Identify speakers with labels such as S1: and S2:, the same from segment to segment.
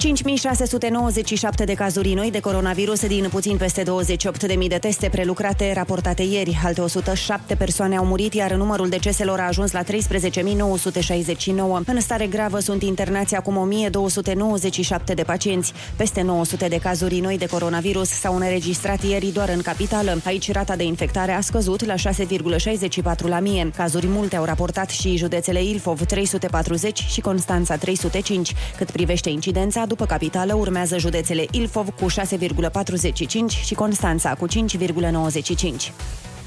S1: 5697 de cazuri noi de coronavirus din puțin peste 28.000 de teste prelucrate raportate ieri. Alte 107 persoane au murit, iar numărul deceselor a ajuns la 13.969. În stare gravă sunt internați acum 1.297 de pacienți. Peste 900 de cazuri noi de coronavirus s-au înregistrat ieri doar în capitală. Aici rata de infectare a scăzut la 6,64 la mie. Cazuri multe au raportat și județele Ilfov 340 și Constanța 305. Cât privește incidența, după capitală urmează județele Ilfov cu 6,45 și Constanța cu 5,95.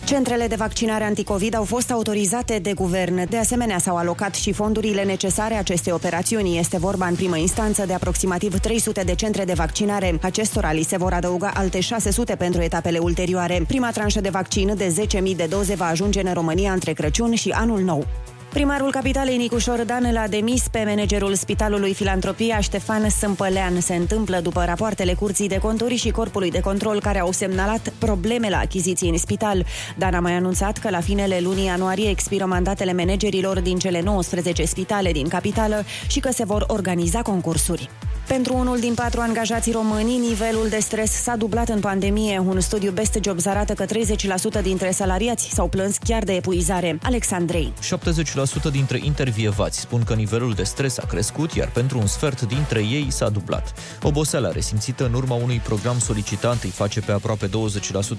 S1: Centrele de vaccinare anticovid au fost autorizate de guvern. De asemenea, s-au alocat și fondurile necesare acestei operațiuni. Este vorba în primă instanță de aproximativ 300 de centre de vaccinare. Acestora li se vor adăuga alte 600 pentru etapele ulterioare. Prima tranșă de vaccin de 10.000 de doze va ajunge în România între Crăciun și anul nou. Primarul capitalei Nicușor Dan l-a demis pe managerul Spitalului Filantropia Ștefan Sâmpălean. Se întâmplă după rapoartele Curții de Conturi și Corpului de Control care au semnalat probleme la achiziții în spital. Dan a mai anunțat că la finele lunii ianuarie expiră mandatele managerilor din cele 19 spitale din capitală și că se vor organiza concursuri. Pentru unul din patru angajații români, nivelul de stres s-a dublat în pandemie. Un studiu Best Jobs arată că 30% dintre salariați s-au plâns chiar de epuizare. Alexandrei.
S2: 70% dintre intervievați spun că nivelul de stres a crescut, iar pentru un sfert dintre ei s-a dublat. Oboseala resimțită în urma unui program solicitant îi face pe aproape 20%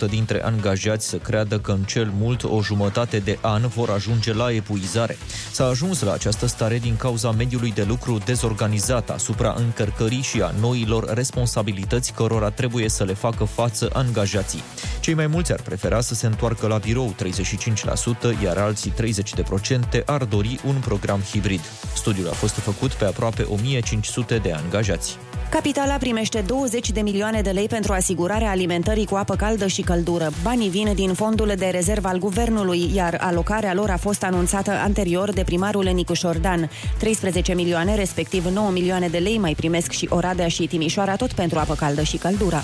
S2: dintre angajați să creadă că în cel mult o jumătate de an vor ajunge la epuizare. S-a ajuns la această stare din cauza mediului de lucru dezorganizat asupra încărcării și a noilor responsabilități cărora trebuie să le facă față angajații. Cei mai mulți ar prefera să se întoarcă la birou 35%, iar alții 30% ar dori un program hibrid. Studiul a fost făcut pe aproape 1500 de angajați.
S1: Capitala primește 20 de milioane de lei pentru asigurarea alimentării cu apă caldă și căldură. Banii vin din fondul de rezervă al guvernului, iar alocarea lor a fost anunțată anterior de primarul Nicușor Dan. 13 milioane, respectiv 9 milioane de lei, mai primesc și Oradea și Timișoara, tot pentru apă caldă și căldură.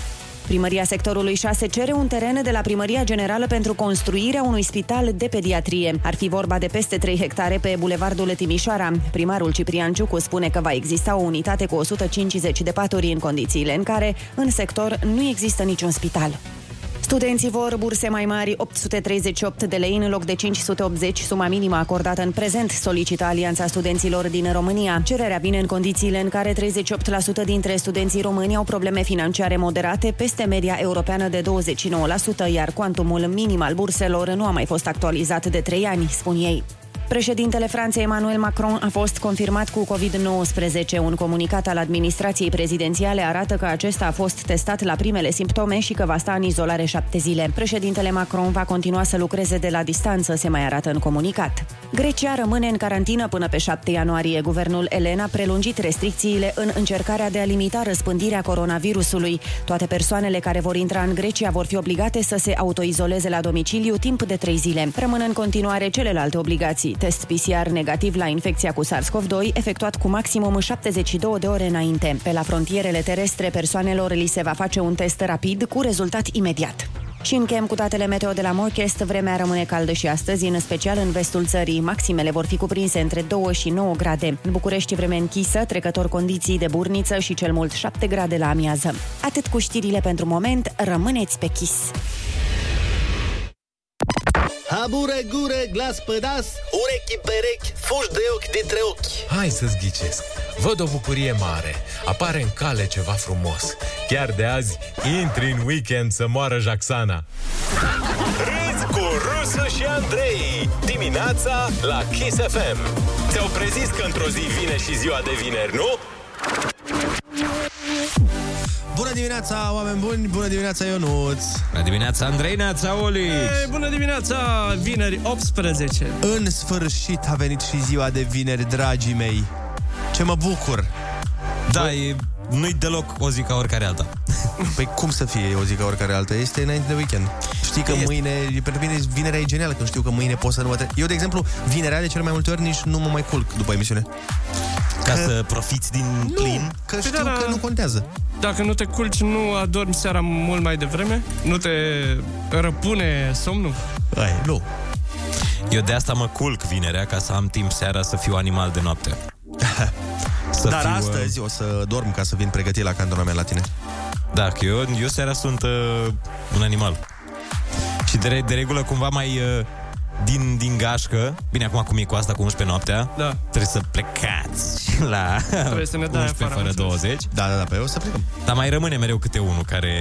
S1: Primăria sectorului 6 cere un teren de la Primăria Generală pentru construirea unui spital de pediatrie. Ar fi vorba de peste 3 hectare pe Bulevardul Timișoara. Primarul Ciprian Ciucu spune că va exista o unitate cu 150 de paturi în condițiile în care, în sector, nu există niciun spital. Studenții vor burse mai mari, 838 de lei în loc de 580, suma minimă acordată în prezent, solicită Alianța Studenților din România. Cererea vine în condițiile în care 38% dintre studenții români au probleme financiare moderate, peste media europeană de 29%, iar cuantumul minim al burselor nu a mai fost actualizat de 3 ani, spun ei. Președintele Franței Emmanuel Macron a fost confirmat cu COVID-19. Un comunicat al administrației prezidențiale arată că acesta a fost testat la primele simptome și că va sta în izolare șapte zile. Președintele Macron va continua să lucreze de la distanță, se mai arată în comunicat. Grecia rămâne în carantină până pe 7 ianuarie. Guvernul Elen a prelungit restricțiile în încercarea de a limita răspândirea coronavirusului. Toate persoanele care vor intra în Grecia vor fi obligate să se autoizoleze la domiciliu timp de trei zile. Rămân în continuare celelalte obligații test PCR negativ la infecția cu SARS-CoV-2, efectuat cu maximum 72 de ore înainte. Pe la frontierele terestre, persoanelor li se va face un test rapid cu rezultat imediat. Și încheiem cu datele meteo de la Morchest. Vremea rămâne caldă și astăzi, în special în vestul țării. Maximele vor fi cuprinse între 2 și 9 grade. În București vreme închisă, trecător condiții de burniță și cel mult 7 grade la amiază. Atât cu știrile pentru moment, rămâneți pe chis.
S3: Habure, gure, glas pădas, urechi perechi, fuși de ochi dintre ochi.
S4: Hai să-ți ghicesc. Văd o bucurie mare. Apare în cale ceva frumos. Chiar de azi, intri în weekend să moară Jaxana.
S5: Râzi cu Rusu și Andrei Dimineața la Kiss FM Ți-au prezis că într-o zi vine și ziua de vineri, nu?
S3: Bună dimineața, oameni buni! Bună dimineața, Ionuț!
S6: Bună dimineața, Andrei Neața Oli!
S7: Ei, bună dimineața, vineri 18.
S3: În sfârșit a venit și ziua de vineri, dragii mei. Ce mă bucur!
S6: Da, e, nu-i deloc o zi ca oricare alta.
S3: Păi cum să fie o zi ca oricare alta? Este înainte de weekend. Știi că
S6: Este.
S3: mâine, pentru mine vinerea e genială, când știu că mâine pot să nu mă tre- Eu, de exemplu, vinerea de cel mai multe ori nici nu mă mai culc după emisiune.
S6: Ca să profiți din
S8: Nu,
S6: plin?
S8: că
S7: Păi
S8: știu
S7: da,
S8: că
S7: da.
S8: nu contează.
S7: Dacă nu te culci, nu adormi seara mult mai devreme? Nu te răpune somnul?
S8: Ai, nu.
S6: Eu de asta mă culc vinerea ca să am timp seara să fiu animal de noapte. să
S8: Dar
S6: fiu, uh,
S8: astăzi o să dorm ca să vin pregătit la cantonament la tine.
S6: Da, că eu, eu seara sunt uh, un animal. Și de, re- de regulă cumva mai uh, din, din gașcă, bine acum cum e cu asta cu 11 noaptea,
S7: Da.
S6: trebuie să plecați la
S7: Trebuie să ne dai
S6: 11
S7: afară, am
S6: fără
S7: înțeles.
S6: 20.
S8: Da, da, da, pe o să plecăm.
S6: Dar mai rămâne mereu câte unul care,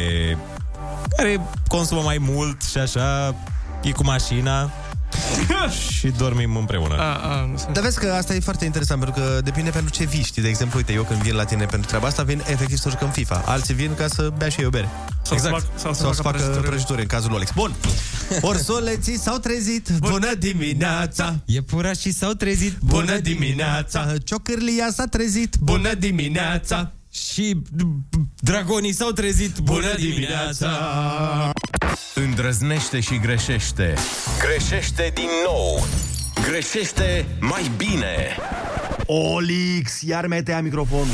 S6: care consumă mai mult și așa, e cu mașina și dormim împreună.
S7: A, a, nu sunt.
S8: Dar vezi că asta e foarte interesant, pentru că depinde pentru ce vii, știi? De exemplu, uite, eu când vin la tine pentru treaba asta, vin efectiv să jucăm FIFA. Alții vin ca să bea și eu bere.
S7: Sau
S6: exact.
S7: Să fac, sau să
S8: Sau să
S7: facă
S8: facă
S7: prăjituri.
S8: prăjituri în cazul lui Alex. Bun. Orsoleții s-au trezit. Bună dimineața!
S6: Iepurașii s-au trezit.
S8: Bună dimineața! Ciocârlia s-a trezit. Bună dimineața!
S6: Și dragonii s-au trezit. Bună dimineața!
S5: Îndrăznește și greșește. Greșește din nou. Greșește mai bine.
S8: Olix, iar metea microfonul.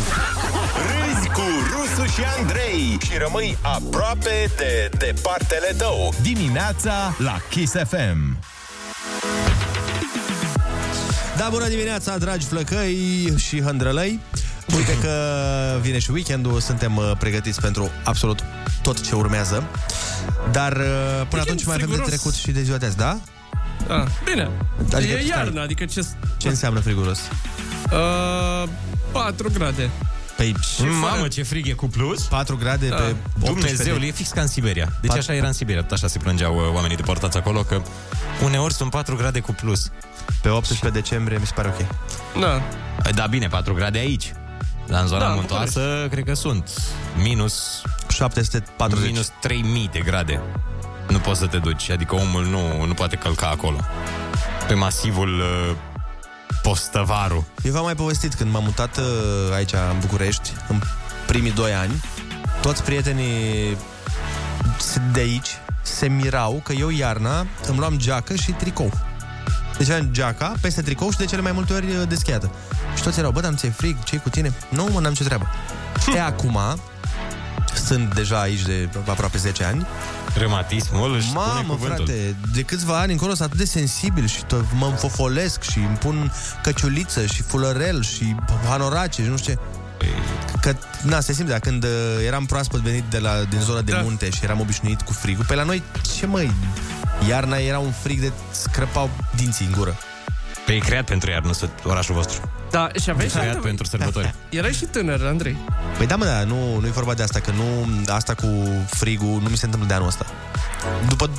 S5: Râzi cu Rusu și Andrei și rămâi aproape de departele tău. Dimineața la Kiss FM.
S8: Da, bună dimineața, dragi flăcăi și hândrălăi. Uite că vine și weekendul, suntem uh, pregătiți pentru absolut tot ce urmează. Dar uh, până atunci mai avem de
S7: friguros.
S8: trecut și de ziua de azi, da?
S7: Da, bine.
S8: Adică,
S7: Adică, e
S8: stai.
S7: iarnă, adică ce...
S8: Ce înseamnă friguros?
S7: Uh, 4 grade.
S8: Păi,
S6: Mamă, ce frig e cu plus!
S8: 4 grade
S7: Da.
S8: pe 18
S6: Dumnezeu, e fix ca în Siberia. Deci
S8: Pat-
S6: așa era în Siberia, tot așa se plângeau uh, oamenii deportați acolo, că uneori sunt 4 grade cu plus.
S8: Pe 18 decembrie mi se pare ok.
S7: Da.
S6: Da, bine, 4 grade aici. Dar în zona
S7: Da,
S6: da,
S7: în
S6: muntoasă, cred că sunt minus,
S8: 740.
S6: minus 3000 de grade. Nu poți să te duci, adică omul nu, nu poate călca acolo. Pe masivul uh, Postăvaru.
S8: Eu v-am mai povestit când m-am mutat uh, aici în București, în primii doi ani, toți prietenii de aici se mirau că eu iarna îmi luam geacă și tricou. Deci aveam geaca peste tricou și de cele mai multe ori uh, deschiată. Și toți erau, bă, dar nu ți-e frig? ce cu tine? Nu, mă, n-am ce treabă. E, acum, sunt deja aici de aproape 10 ani.
S6: Reumatismul își spune
S8: Mamă,
S6: cuvântul.
S8: frate, de câțiva ani încolo sunt atât de sensibil și tot mă înfofolesc și îmi pun căciuliță și fulărel și hanorace și nu știu ce. Că, na, se simte, dar când uh, eram proaspăt venit de la, din zona de
S7: Da.
S8: munte și eram obișnuit cu frigul, pe la noi, ce măi, iarna era un frig de scrăpau dinții în gură.
S6: Pe e creat pentru iarnă să- orașul vostru.
S7: Da, și aveai și
S6: Creat
S7: altă...
S6: pentru sărbători.
S7: Erai și tânăr, Andrei.
S8: Păi da, mă, da, nu, nu e vorba de asta, că nu, asta cu frigul nu mi se întâmplă de anul ăsta. După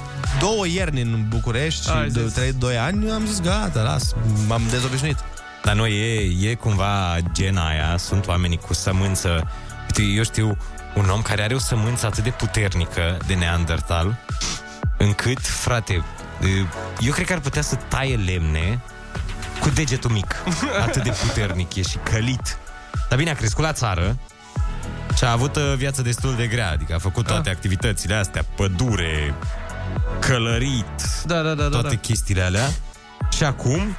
S8: două ierni în București
S7: Ai
S8: și de,
S7: zis.
S8: trei, doi ani, am zis, gata, las, m-am dezobișnuit.
S6: Dar nu, e, e cumva gena aia, sunt oamenii cu sămânță. Uite, eu știu un om care are o sămânță atât de puternică de neandertal, încât, frate, eu cred că ar putea să taie lemne cu degetul mic. Atât de puternic e și călit. Dar bine, a crescut la țară și a avut uh, viață destul de grea, adică a făcut toate activitățile astea, pădure, călărit,
S7: Da, da, da, da.
S6: toate
S7: da.
S6: chestiile alea. Și acum,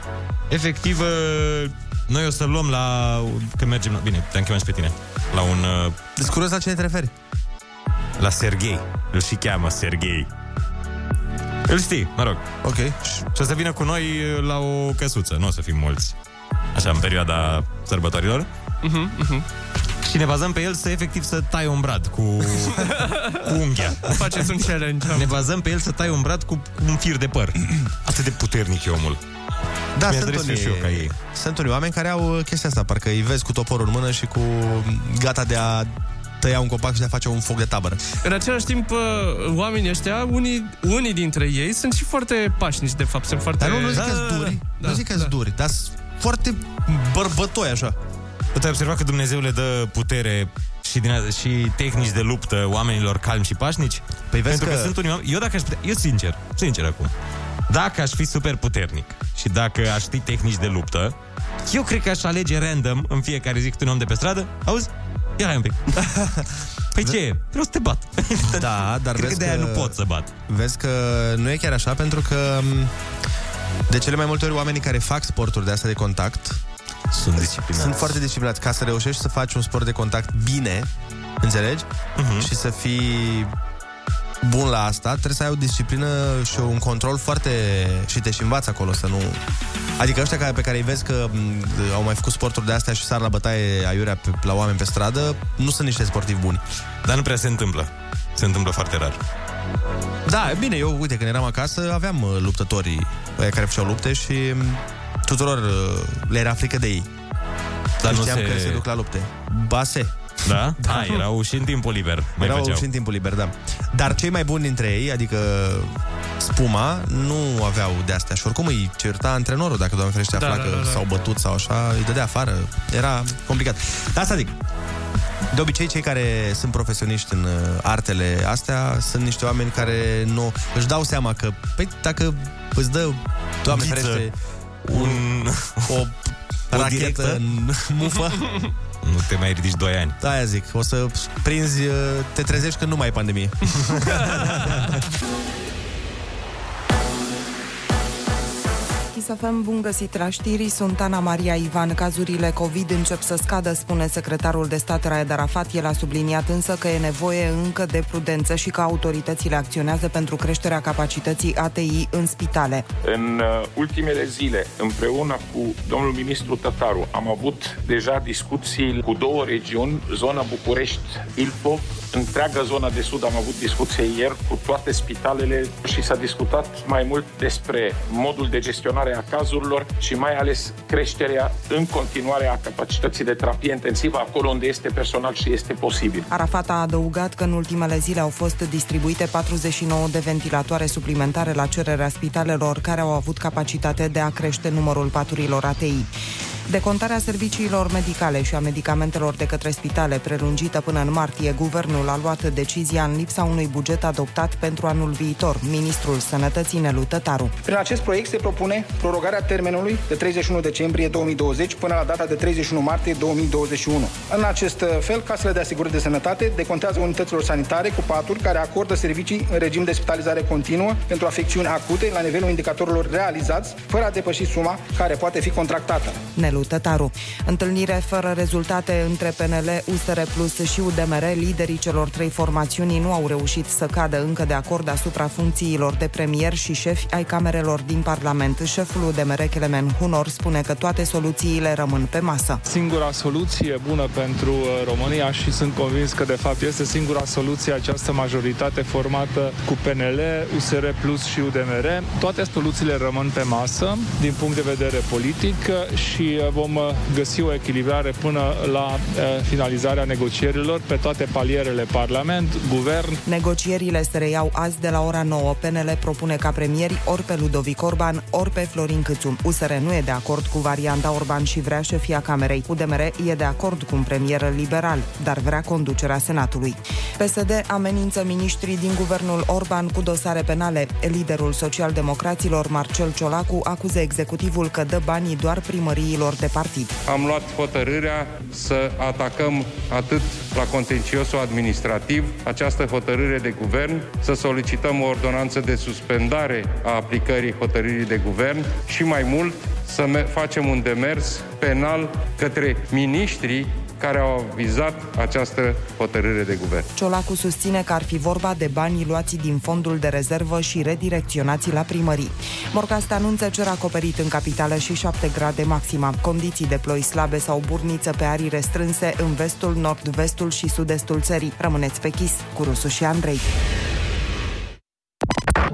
S6: efectiv, uh, noi o să luăm la... Când mergem la... Bine, te-am chemat și pe tine. La un... uh,
S8: Deci curios la cine te referi?
S6: La Serghei. Îl și cheamă Serghei. Îl știi, mă rog.
S8: Ok.
S6: Și o să vină cu noi uh, la o căsuță. Nu o să fim mulți. Așa, în perioada sărbătorilor.
S7: Mhm, mhm.
S6: Și ne bazăm pe el să efectiv să tai un brad cu, cu unghia.
S7: Faceți un challenge.
S6: Ne bazăm pe el să tai un brad cu un fir de păr. Atât de puternic e omul.
S8: Da,
S6: Mi-aș
S8: sunt
S6: dori să
S8: unii,
S6: fiu ca ei.
S8: sunt unii oameni care au uh, chestia asta, parcă îi vezi cu toporul în mână și cu gata de a tăia un copac și de a face un foc de tabără.
S7: În același timp, uh, oamenii ăștia, unii, unii dintre ei sunt și foarte pașnici, de fapt. Sunt foarte...
S8: Dar nu, nu zic
S7: da,
S8: că duri,
S7: da,
S8: nu zic că
S7: da.
S8: duri, dar sunt foarte bărbătoși așa.
S6: Tu ai observat că Dumnezeu le dă putere și, din, a- și tehnici de luptă oamenilor calmi și pașnici?
S8: Păi vezi
S6: Pentru că...
S8: că-
S6: sunt unii oameni... Eu dacă aș putea... Eu sincer, sincer acum. Dacă aș fi super puternic și dacă aș ști tehnici de luptă, eu cred că aș alege random în fiecare zi câte un om de pe stradă. Auzi? Ia hai un pic. Păi ce e? Vreau să te bat.
S8: Da, dar
S6: Cred că
S8: vezi
S6: de-aia
S8: că...
S6: nu pot să bat.
S8: Vezi că nu e chiar așa, pentru că m, de cele mai multe ori oamenii care fac sporturi de astea de contact
S6: Sunt disciplinați.
S8: Sunt foarte disciplinați. Ca să reușești să faci un sport de contact bine, înțelegi?
S6: Mhm.
S8: Și să fii bun la asta, trebuie să ai o disciplină și un control foarte... și te și învață acolo să nu... Adică ăștia care, pe care îi vezi că m, au mai făcut sporturi de astea și sar la bătaie aiurea pe, la oameni pe stradă, nu sunt niște sportivi buni.
S6: Dar nu prea se întâmplă. Se întâmplă foarte rar.
S8: Da, bine, eu, uite, când eram acasă, aveam uh, luptătorii ăia care făceau lupte și m, tuturor uh, le era frică de ei.
S6: Dar nu
S8: Știam
S6: se-
S8: că se duc la lupte. Base.
S6: Da? Da, erau și în timpul liber. Mai
S8: Erau
S6: făceau.
S8: și în timpul liber, da. Dar cei mai buni dintre ei, adică Spuma, nu aveau de astea și oricum îi certa antrenorul dacă, Doamne ferește, afla
S7: Da,
S8: că
S7: da, da, da.
S8: s-au bătut sau așa, îi dădea afară. Era complicat. Dar asta zic. De obicei, cei care sunt profesioniști în uh, artele astea sunt niște oameni care nu își dau seama că, păi, dacă îți dă, Doamne
S6: Ghiță.
S8: ferește, un, o, rachetă
S6: directă?
S8: în mufă,
S6: Nu te mai ridici 2 ani.
S8: da, aia zic, o să prinzi, uh, te trezești când nu mai e pandemie.
S9: Chisafem, bun găsit la știri, sunt Ana Maria Ivan. Cazurile COVID încep să scadă, spune secretarul de stat Raed Arafat. El a subliniat însă că e nevoie încă de prudență și că autoritățile acționează pentru creșterea capacității ATI în spitale.
S10: În uh, ultimele zile, împreună cu domnul ministru Tătaru, am avut deja discuții cu două regiuni, zona București-Ilfov, întreaga zona de sud am avut discuție ieri cu toate spitalele și s-a discutat mai mult despre modul de gestionare a cazurilor și mai ales creșterea în continuare a capacității de terapie intensivă acolo unde este personal și este posibil.
S9: Arafat a adăugat că în ultimele zile au fost distribuite 49 de ventilatoare suplimentare la cererea spitalelor care au avut capacitate de a crește numărul paturilor ATI. Decontarea serviciilor medicale și a medicamentelor de către spitale prelungită până în martie, guvernul a luat decizia în lipsa unui buget adoptat pentru anul viitor. Ministrul Sănătății Nelu Tătaru.
S11: Prin acest proiect se propune prorogarea termenului de 31 decembrie 2020 până la data de 31 martie 2021. În acest fel, casele de asigurări de sănătate decontează unităților sanitare cu paturi care acordă servicii în regim de spitalizare continuă pentru afecțiuni acute la nivelul indicatorilor realizați, fără a depăși suma care poate fi contractată.
S9: Nelu Tătaru. Întâlnire fără rezultate între PNL, USR Plus și UDMR, liderii celor trei formațiuni nu au reușit să cadă încă de acord asupra funcțiilor de premier și șefi ai camerelor din Parlament. Șeful UDMR, Clemen Hunor, spune că toate soluțiile rămân pe masă.
S12: Singura soluție bună pentru uh, România și sunt convins că de fapt este singura soluție această majoritate formată cu PNL, USR Plus și UDMR. Toate soluțiile rămân pe masă din punct de vedere politic uh, și uh, vom uh, găsi o echilibrare până la uh, finalizarea negocierilor pe toate palierele Parlament, Guvern,
S9: Negocierile se reiau azi de la ora 9. PNL propune ca premieri ori pe Ludovic Orban, ori pe Florin Câțu. USR nu e de acord cu varianta Orban și vrea șefia Camerei. UDMR e de acord cu un premier liberal, dar vrea conducerea Senatului. PSD amenință miniștrii din guvernul Orban cu dosare penale. Liderul socialdemocraților, Marcel Ciolacu, acuză executivul că dă banii doar primăriilor de partid.
S13: Am luat hotărârea să atacăm atât la contenciosul administrativ această hotărâre de guvern, să solicităm o ordonanță de suspendare a aplicării hotărârii de guvern și mai mult să me- facem un demers penal către miniștrii care au vizat această hotărâre de guvern.
S9: Ciolacu susține că ar fi vorba de banii luați din fondul de rezervă și redirecționați la primării. Morcast anunță cer acoperit în capitală și 7 grade maxima. Condiții de ploi slabe sau burniță pe arii restrânse în vestul, nord-vestul și sud-estul țării. Rămâneți pe chis cu Rusu și Andrei.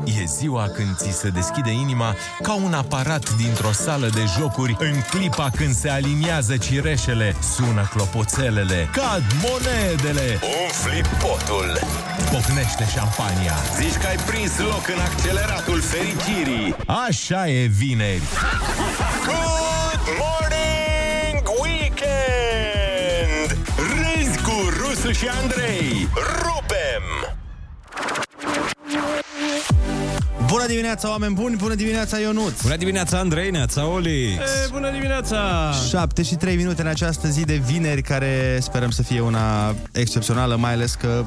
S5: E ziua când ți se deschide inima ca un aparat dintr-o sală de jocuri în clipa când se aliniază cireșele, sună clopoțelele, cad monedele.
S14: Umfli potul.
S5: Pocnește șampania.
S14: Zici că ai prins loc în acceleratul fericirii.
S5: Așa e vineri.
S14: Good morning, weekend! Râzi cu Rusu și Andrei. Rupem!
S8: Bună dimineața, oameni buni! Bună dimineața, Ionuț!
S6: Bună dimineața, Andrei, neața, Olix!
S7: E, bună dimineața!
S8: 7 și 3 minute în această zi de vineri, care sperăm să fie una excepțională, mai ales că...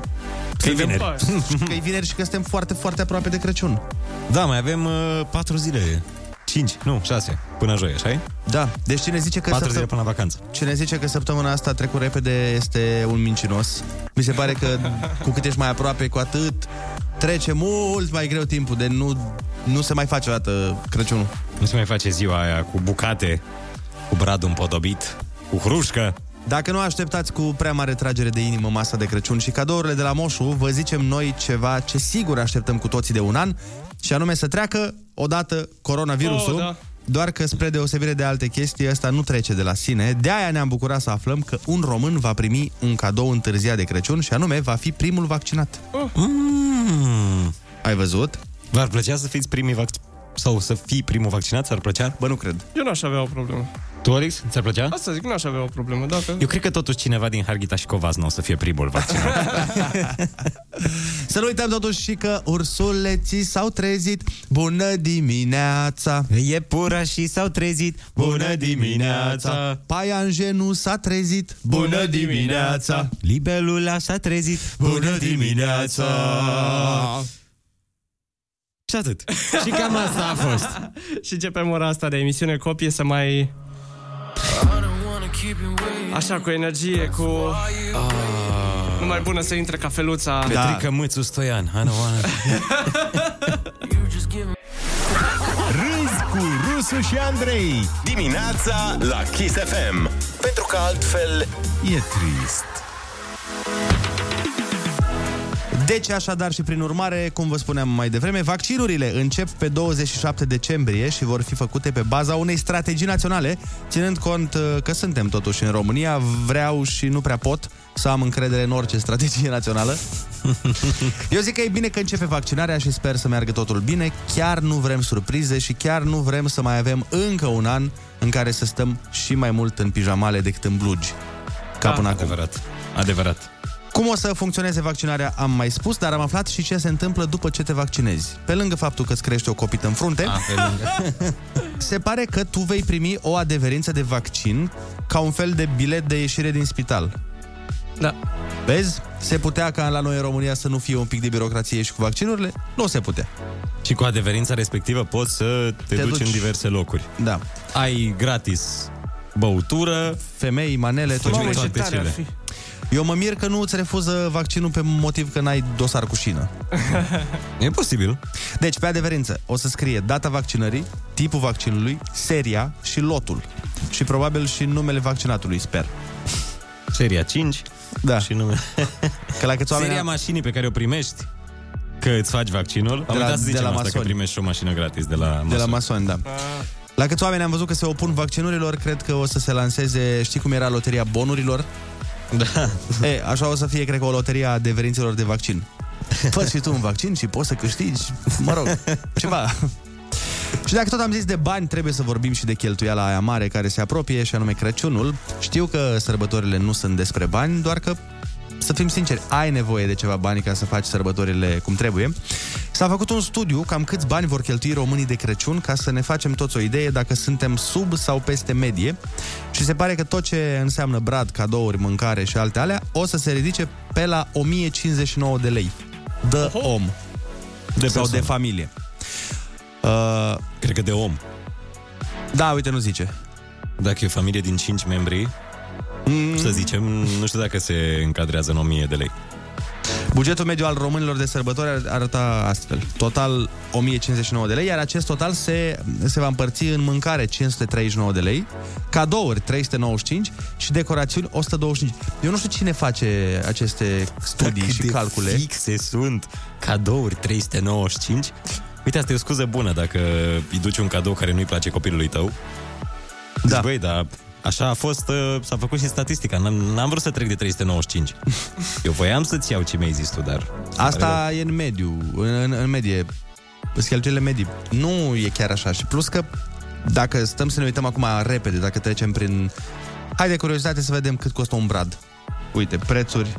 S6: Că e
S8: suntem-
S6: vineri.
S8: că e vineri și că suntem foarte, foarte aproape de Crăciun.
S6: Da, mai avem uh, patru zile. 5, nu, 6, până joi, așa
S8: Da, deci cine zice că
S6: 4 zile până la vacanță.
S8: Cine zice că săptămâna asta a trecut repede este un mincinos. Mi se pare că cu cât ești mai aproape, cu atât trece mult mai greu timpul, de nu, nu se mai face o dată Crăciunul.
S6: Nu se mai face ziua aia cu bucate, cu bradul împodobit, cu hrușcă.
S8: Dacă nu așteptați cu prea mare tragere de inimă masa de Crăciun și cadourile de la Moșu, vă zicem noi ceva ce sigur așteptăm cu toții de un an, și anume să treacă odată coronavirusul.
S7: Oh, da.
S8: Doar că, spre deosebire de alte chestii, ăsta nu trece de la sine. De aia ne-am bucurat să aflăm că un român va primi un cadou întârziat de Crăciun și anume va fi primul vaccinat.
S6: Mm.
S8: Ai văzut?
S6: V-ar plăcea să fiți primii vac- sau să fii primul vaccinat? Ți-ar plăcea?
S8: Bă, nu cred.
S7: Eu n-aș avea o problemă.
S6: Tu, Alex, ți-ar plăcea?
S7: Asta zic, n-aș avea o problemă. Dacă...
S6: Eu cred că totuși cineva din Harghita și Covas nu o să fie primul vaccinat.
S8: Să nu uităm totuși și că ursuleții s-au trezit Bună dimineața
S6: Iepura și s-au trezit
S8: Bună dimineața Paianjenul s-a trezit
S6: Bună dimineața! Libelula s-a trezit
S8: Bună dimineața
S6: Și atât. Și cam asta a fost.
S7: și începem ora asta de emisiune copie să mai... Așa, cu energie, cu...
S6: Ah.
S7: Nu mai bună să intre cafeluța.
S6: Petrică Mâțu Stoian. I don't wanna...
S14: Râzi cu Rusu și Andrei Dimineața la Kiss FM Pentru că altfel
S8: e trist Deci, așadar și prin urmare, cum vă spuneam mai devreme, vaccinurile încep pe 27 decembrie și vor fi făcute pe baza unei strategii naționale, ținând cont uh, că suntem totuși în România, vreau și nu prea pot să am încredere în orice strategie națională. Eu zic că e bine că începe vaccinarea și sper să meargă totul bine. Chiar nu vrem surprize și chiar nu vrem să mai avem încă un an în care să stăm și mai mult în pijamale decât în blugi. Ca până acum.
S6: Adevărat. Adevărat.
S8: Cum o să funcționeze vaccinarea am mai spus, dar am aflat și ce se întâmplă după ce te vaccinezi. Pe lângă faptul că îți crește o copită în frunte,
S6: A, pe lângă.
S8: se pare că tu vei primi o adeverință de vaccin ca un fel de bilet de ieșire din spital.
S7: Da.
S8: Vezi? Se putea ca la noi în România să nu fie un pic de birocrație și cu vaccinurile? Nu se putea.
S6: Și cu adeverința respectivă poți să te,
S8: Te
S6: te duci,
S8: duci.
S6: în diverse locuri.
S8: Da.
S6: Ai gratis băutură,
S8: Femei, manele, tot
S6: Mamă,
S8: ce
S6: ce
S8: toate
S6: tare ar
S8: cele. Eu mă mir că nu îți refuză vaccinul pe motiv că n-ai dosar cu șină.
S6: e posibil.
S8: Deci, pe adeverință, o să scrie data vaccinării, tipul vaccinului, seria și lotul. Și probabil și numele vaccinatului, sper.
S6: Seria 5
S8: Da.
S6: și nume.
S8: Că la câți oameni
S6: Seria
S8: am-
S6: mașinii pe care o primești că îți faci vaccinul. Am
S8: De la-
S6: uitat să
S8: de
S6: zicem
S8: la
S6: asta, că
S8: masoni.
S6: primești și o mașină gratis de la
S8: De la
S6: masoni.
S8: masoni, da. La câți oameni am văzut că se opun vaccinurilor, cred că o să se lanseze, știi cum era loteria bonurilor?
S6: Da.
S8: E, așa o să fie, cred că, o loterie a adeverințelor de vaccin. Fă și tu un vaccin și poți să câștigi, mă rog, ceva. Și dacă tot am zis de bani, trebuie să vorbim și de cheltuiala aia mare care se apropie, și anume Crăciunul. Știu că sărbătorile nu sunt despre bani, doar că să fim sinceri, ai nevoie de ceva bani ca să faci sărbătorile cum trebuie. S-a făcut un studiu cam câți bani vor cheltui românii de Crăciun ca să ne facem toți o idee dacă suntem sub sau peste medie și se pare că tot ce înseamnă brad, cadouri, mâncare și alte alea o să se ridice pe la 1059 de lei de om
S6: De
S8: sau
S6: persoană.
S8: de familie. Uh,
S6: Cred că de om.
S8: da, uite, nu zice.
S6: Dacă e o familie din 5 membri,
S8: Mm.
S6: să zicem, nu știu dacă se încadrează în 1000 de lei.
S8: Bugetul mediu al românilor de sărbători ar- arăta astfel. Total 1059 de lei, iar acest total se, se va împărți în mâncare 539 de lei, cadouri 395 și decorațiuni 125. Eu nu știu cine face aceste studii
S6: Cât
S8: și
S6: de
S8: calcule.
S6: fixe sunt cadouri 395. Uite, asta e o scuză bună dacă îi duci un cadou care nu-i place copilului tău.
S8: Da.
S6: Zici, băi, dar așa a fost, uh, s-a făcut și statistica. N-am, n-am vrut să trec de 395. Eu voiam să-ți iau ce mi-ai zis tu, dar...
S8: Asta e în mediu, în, în medie, sunt cheltuielile medii. Nu e chiar așa. Și plus că dacă stăm să ne uităm acum repede, dacă trecem prin... Hai de curiozitate să vedem cât costă un brad. Uite, prețuri.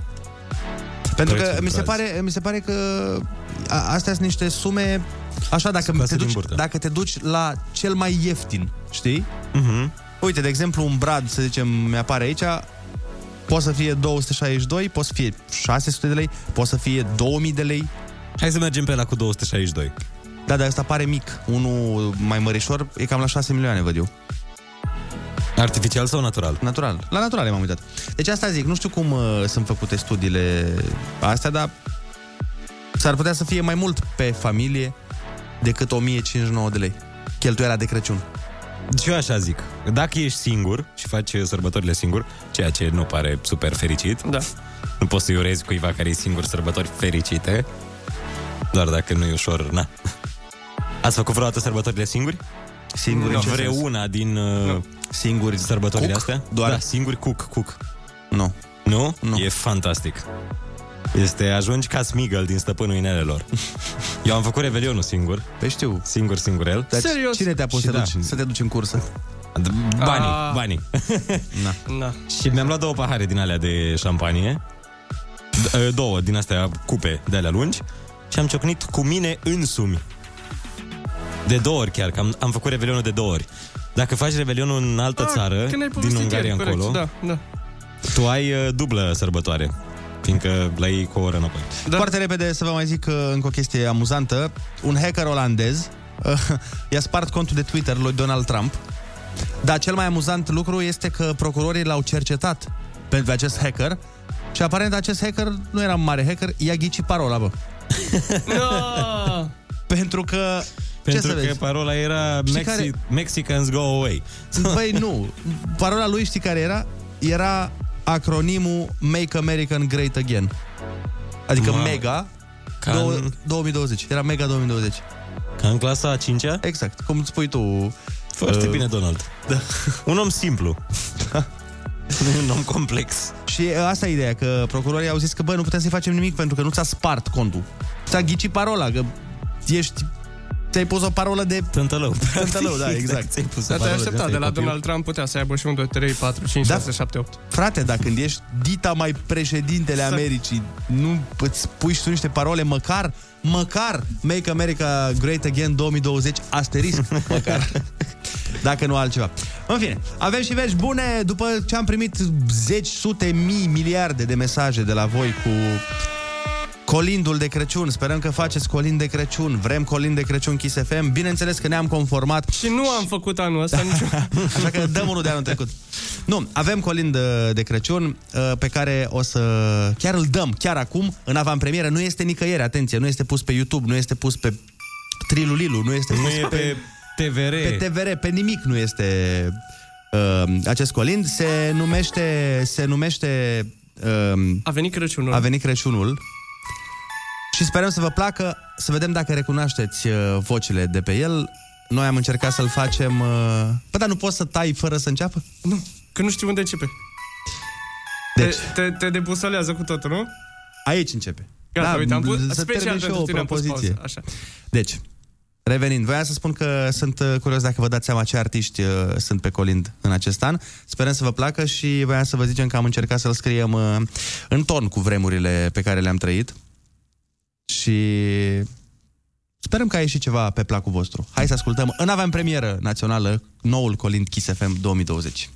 S8: Pentru că
S6: Prețuri
S8: mi se,
S6: brazi.
S8: pare, mi se pare că a, astea sunt niște sume Așa, dacă
S6: Scoase
S8: te,
S6: din
S8: duci,
S6: burtă.
S8: dacă te duci la cel mai ieftin, știi?
S6: Mhm.
S8: Uite, de exemplu, un brad, să zicem, mi-apare aici, poate să fie 262, poate să fie 600 de lei, poate să fie 2000 de lei.
S6: Hai să mergem pe la cu 262.
S8: Da, dar ăsta pare mic. Unul mai mărișor e cam la 6 milioane, văd eu.
S6: Artificial sau natural?
S8: Natural. La naturale m-am uitat. Deci asta zic, nu știu cum uh, sunt făcute studiile astea, dar s-ar putea să fie mai mult pe familie decât 1059 de lei. Cheltuiala de Crăciun.
S6: Și eu așa zic. Dacă ești singur și faci sărbătorile singur, ceea ce nu pare super fericit,
S7: da.
S6: nu poți să-i urezi cuiva care e singur sărbători fericite, doar dacă nu e ușor, na. Ați făcut vreodată sărbătorile singuri?
S8: Singuri în ce
S6: Vreuna
S8: sens?
S6: din uh,
S8: singuri
S6: sărbătorile
S8: Cook?
S6: astea?
S8: Doar?
S6: Da, singuri cook, cook.
S8: Nu.
S6: Nu? Nu. E fantastic. Este, ajungi ca Smigel din Stăpânul Inelelor. Eu am făcut Revelionul singur.
S8: Păi știu.
S6: Singur, singurel.
S8: Dar cine te-a pus
S6: Și
S8: să,
S6: da.
S8: duci, să te duci în cursă?
S6: Banii,
S7: Ah.
S6: banii.
S8: Na.
S7: Na.
S6: Și mi-am luat două pahare din alea de șampanie. D- două din astea cupe de alea lungi. Și am ciocnit cu mine însumi. De două ori chiar, că am, am făcut revelionul de două ori. Dacă faci revelionul în altă
S7: Ah,
S6: țară,
S7: când ai
S6: din
S7: povestit
S6: Ungaria
S7: ieri, corect,
S6: încolo,
S7: Da, da.
S6: tu ai uh, dublă sărbătoare. Fiindcă la ei cu o oră înapoi.
S8: Da. Foarte repede să vă mai zic uh, încă o chestie amuzantă. Un hacker olandez uh, i-a spart contul de Twitter lui Donald Trump. Dar cel mai amuzant lucru este că procurorii l-au cercetat pentru acest hacker și aparent acest hacker nu era un mare hacker, i-a ghicit parola, bă.
S7: No!
S8: Pentru că...
S6: Pentru
S8: ce să
S6: că
S8: vezi?
S6: parola era
S8: Știi
S6: Mexi-
S8: care-
S6: Mexicans go away.
S8: Băi, nu. Parola lui știi care era? Era acronimul Make American Great Again. Adică
S6: Wow.
S8: MEGA
S6: Ca
S8: două-
S6: în-
S8: 2020. Era MEGA 2020.
S6: Ca în clasa a cincea?
S8: Exact, cum îți spui tu.
S6: Foarte
S8: uh,
S6: bine, Donald.
S8: Da.
S6: Un om simplu. Un om complex.
S8: Și uh, asta e ideea, că procurorii au zis că, bă, nu putem să-i facem nimic pentru că nu ți-a spart contul. Ți-a ghicit parola, că ești... Ți-ai pus o parolă de...
S6: Tântălău.
S8: Tântălău, da, exact.
S6: Ți-ai pus
S7: Dar te-ai așteptat, de la Donald Trump putea să aibă și un 2, 3, 4, 5,
S8: Da.
S7: 6, 7, 8.
S8: Frate, dacă când ești dita mai președintele
S7: Exact.
S8: Americii, nu îți pui și tu niște parole, măcar, măcar Make America Great Again 2020, asterisc, măcar. Dacă nu altceva. În fine, avem și vești bune după ce am primit zeci, sute, mii, miliarde de mesaje de la voi cu colindul de Crăciun. Sperăm că faceți colind de Crăciun. Vrem colind de Crăciun Kiss FM. Bineînțeles că ne-am conformat.
S7: Și nu am făcut anul ăsta nicio...
S8: Așa că dăm unul de anul trecut. Nu, avem colind de, de Crăciun uh, pe care o să... Chiar îl dăm, chiar acum, în avantpremieră. Nu este nicăieri, atenție, nu este pus pe YouTube, nu este pus pe Trilulilu, nu este
S6: Nu
S8: pus
S6: e pe TVR.
S8: pe TVR, pe nimic nu este uh, acest colind. Se numește... Se numește uh,
S7: A venit Crăciunul.
S8: a venit Crăciunul și sperăm să vă placă, să vedem dacă recunoașteți uh, vocile de pe el. Noi am încercat să-l facem... Uh... Păi, dar nu poți să tai fără să înceapă?
S7: Nu, că nu știu unde începe.
S8: Deci,
S7: Te, te, te debusolează cu totul, nu?
S8: aici începe.
S7: Gata, uite, am pus
S8: să
S7: special
S8: termin și
S7: pentru
S8: eu o
S7: tine, am pus
S8: propoziție.
S7: pauză. Așa.
S8: Deci, revenind, voiam să spun că sunt uh, curios dacă vă dați seama ce artiști uh, sunt pe colind în acest an. Sperăm să vă placă și voiam să vă zicem că am încercat să-l scriem uh, în ton cu vremurile pe care le-am trăit. Și sperăm că a ieșit ceva pe placul vostru. Hai să ascultăm în avantpremieră națională noul colind Kiss FM 2020.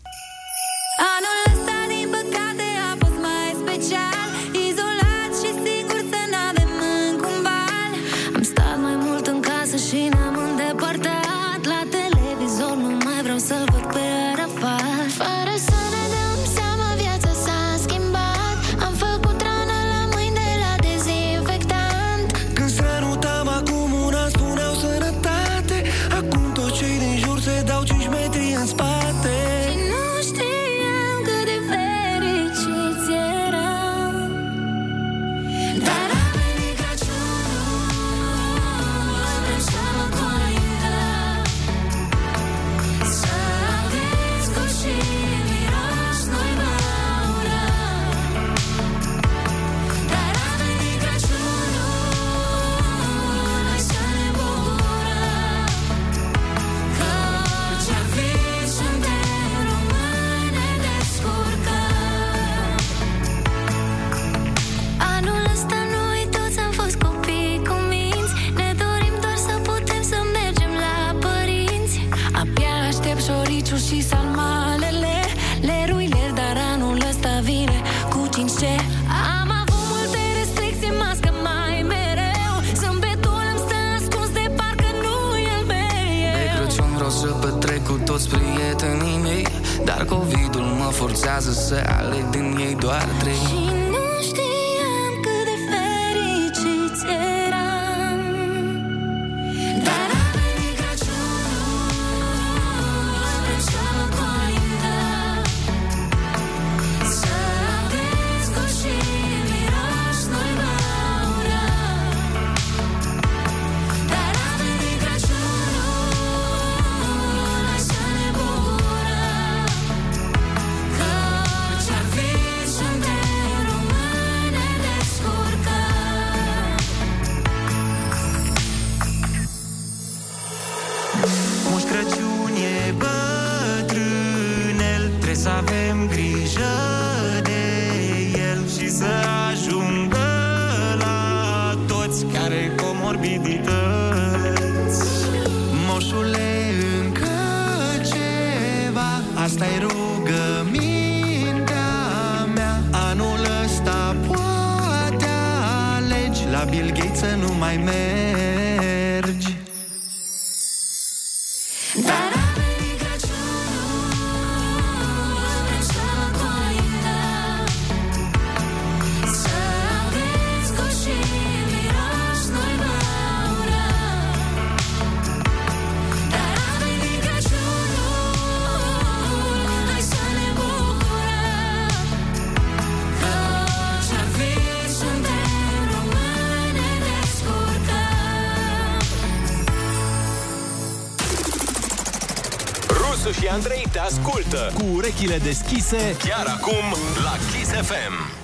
S14: Rusu și Andrei te ascultă cu urechile deschise chiar acum la Kiss FM.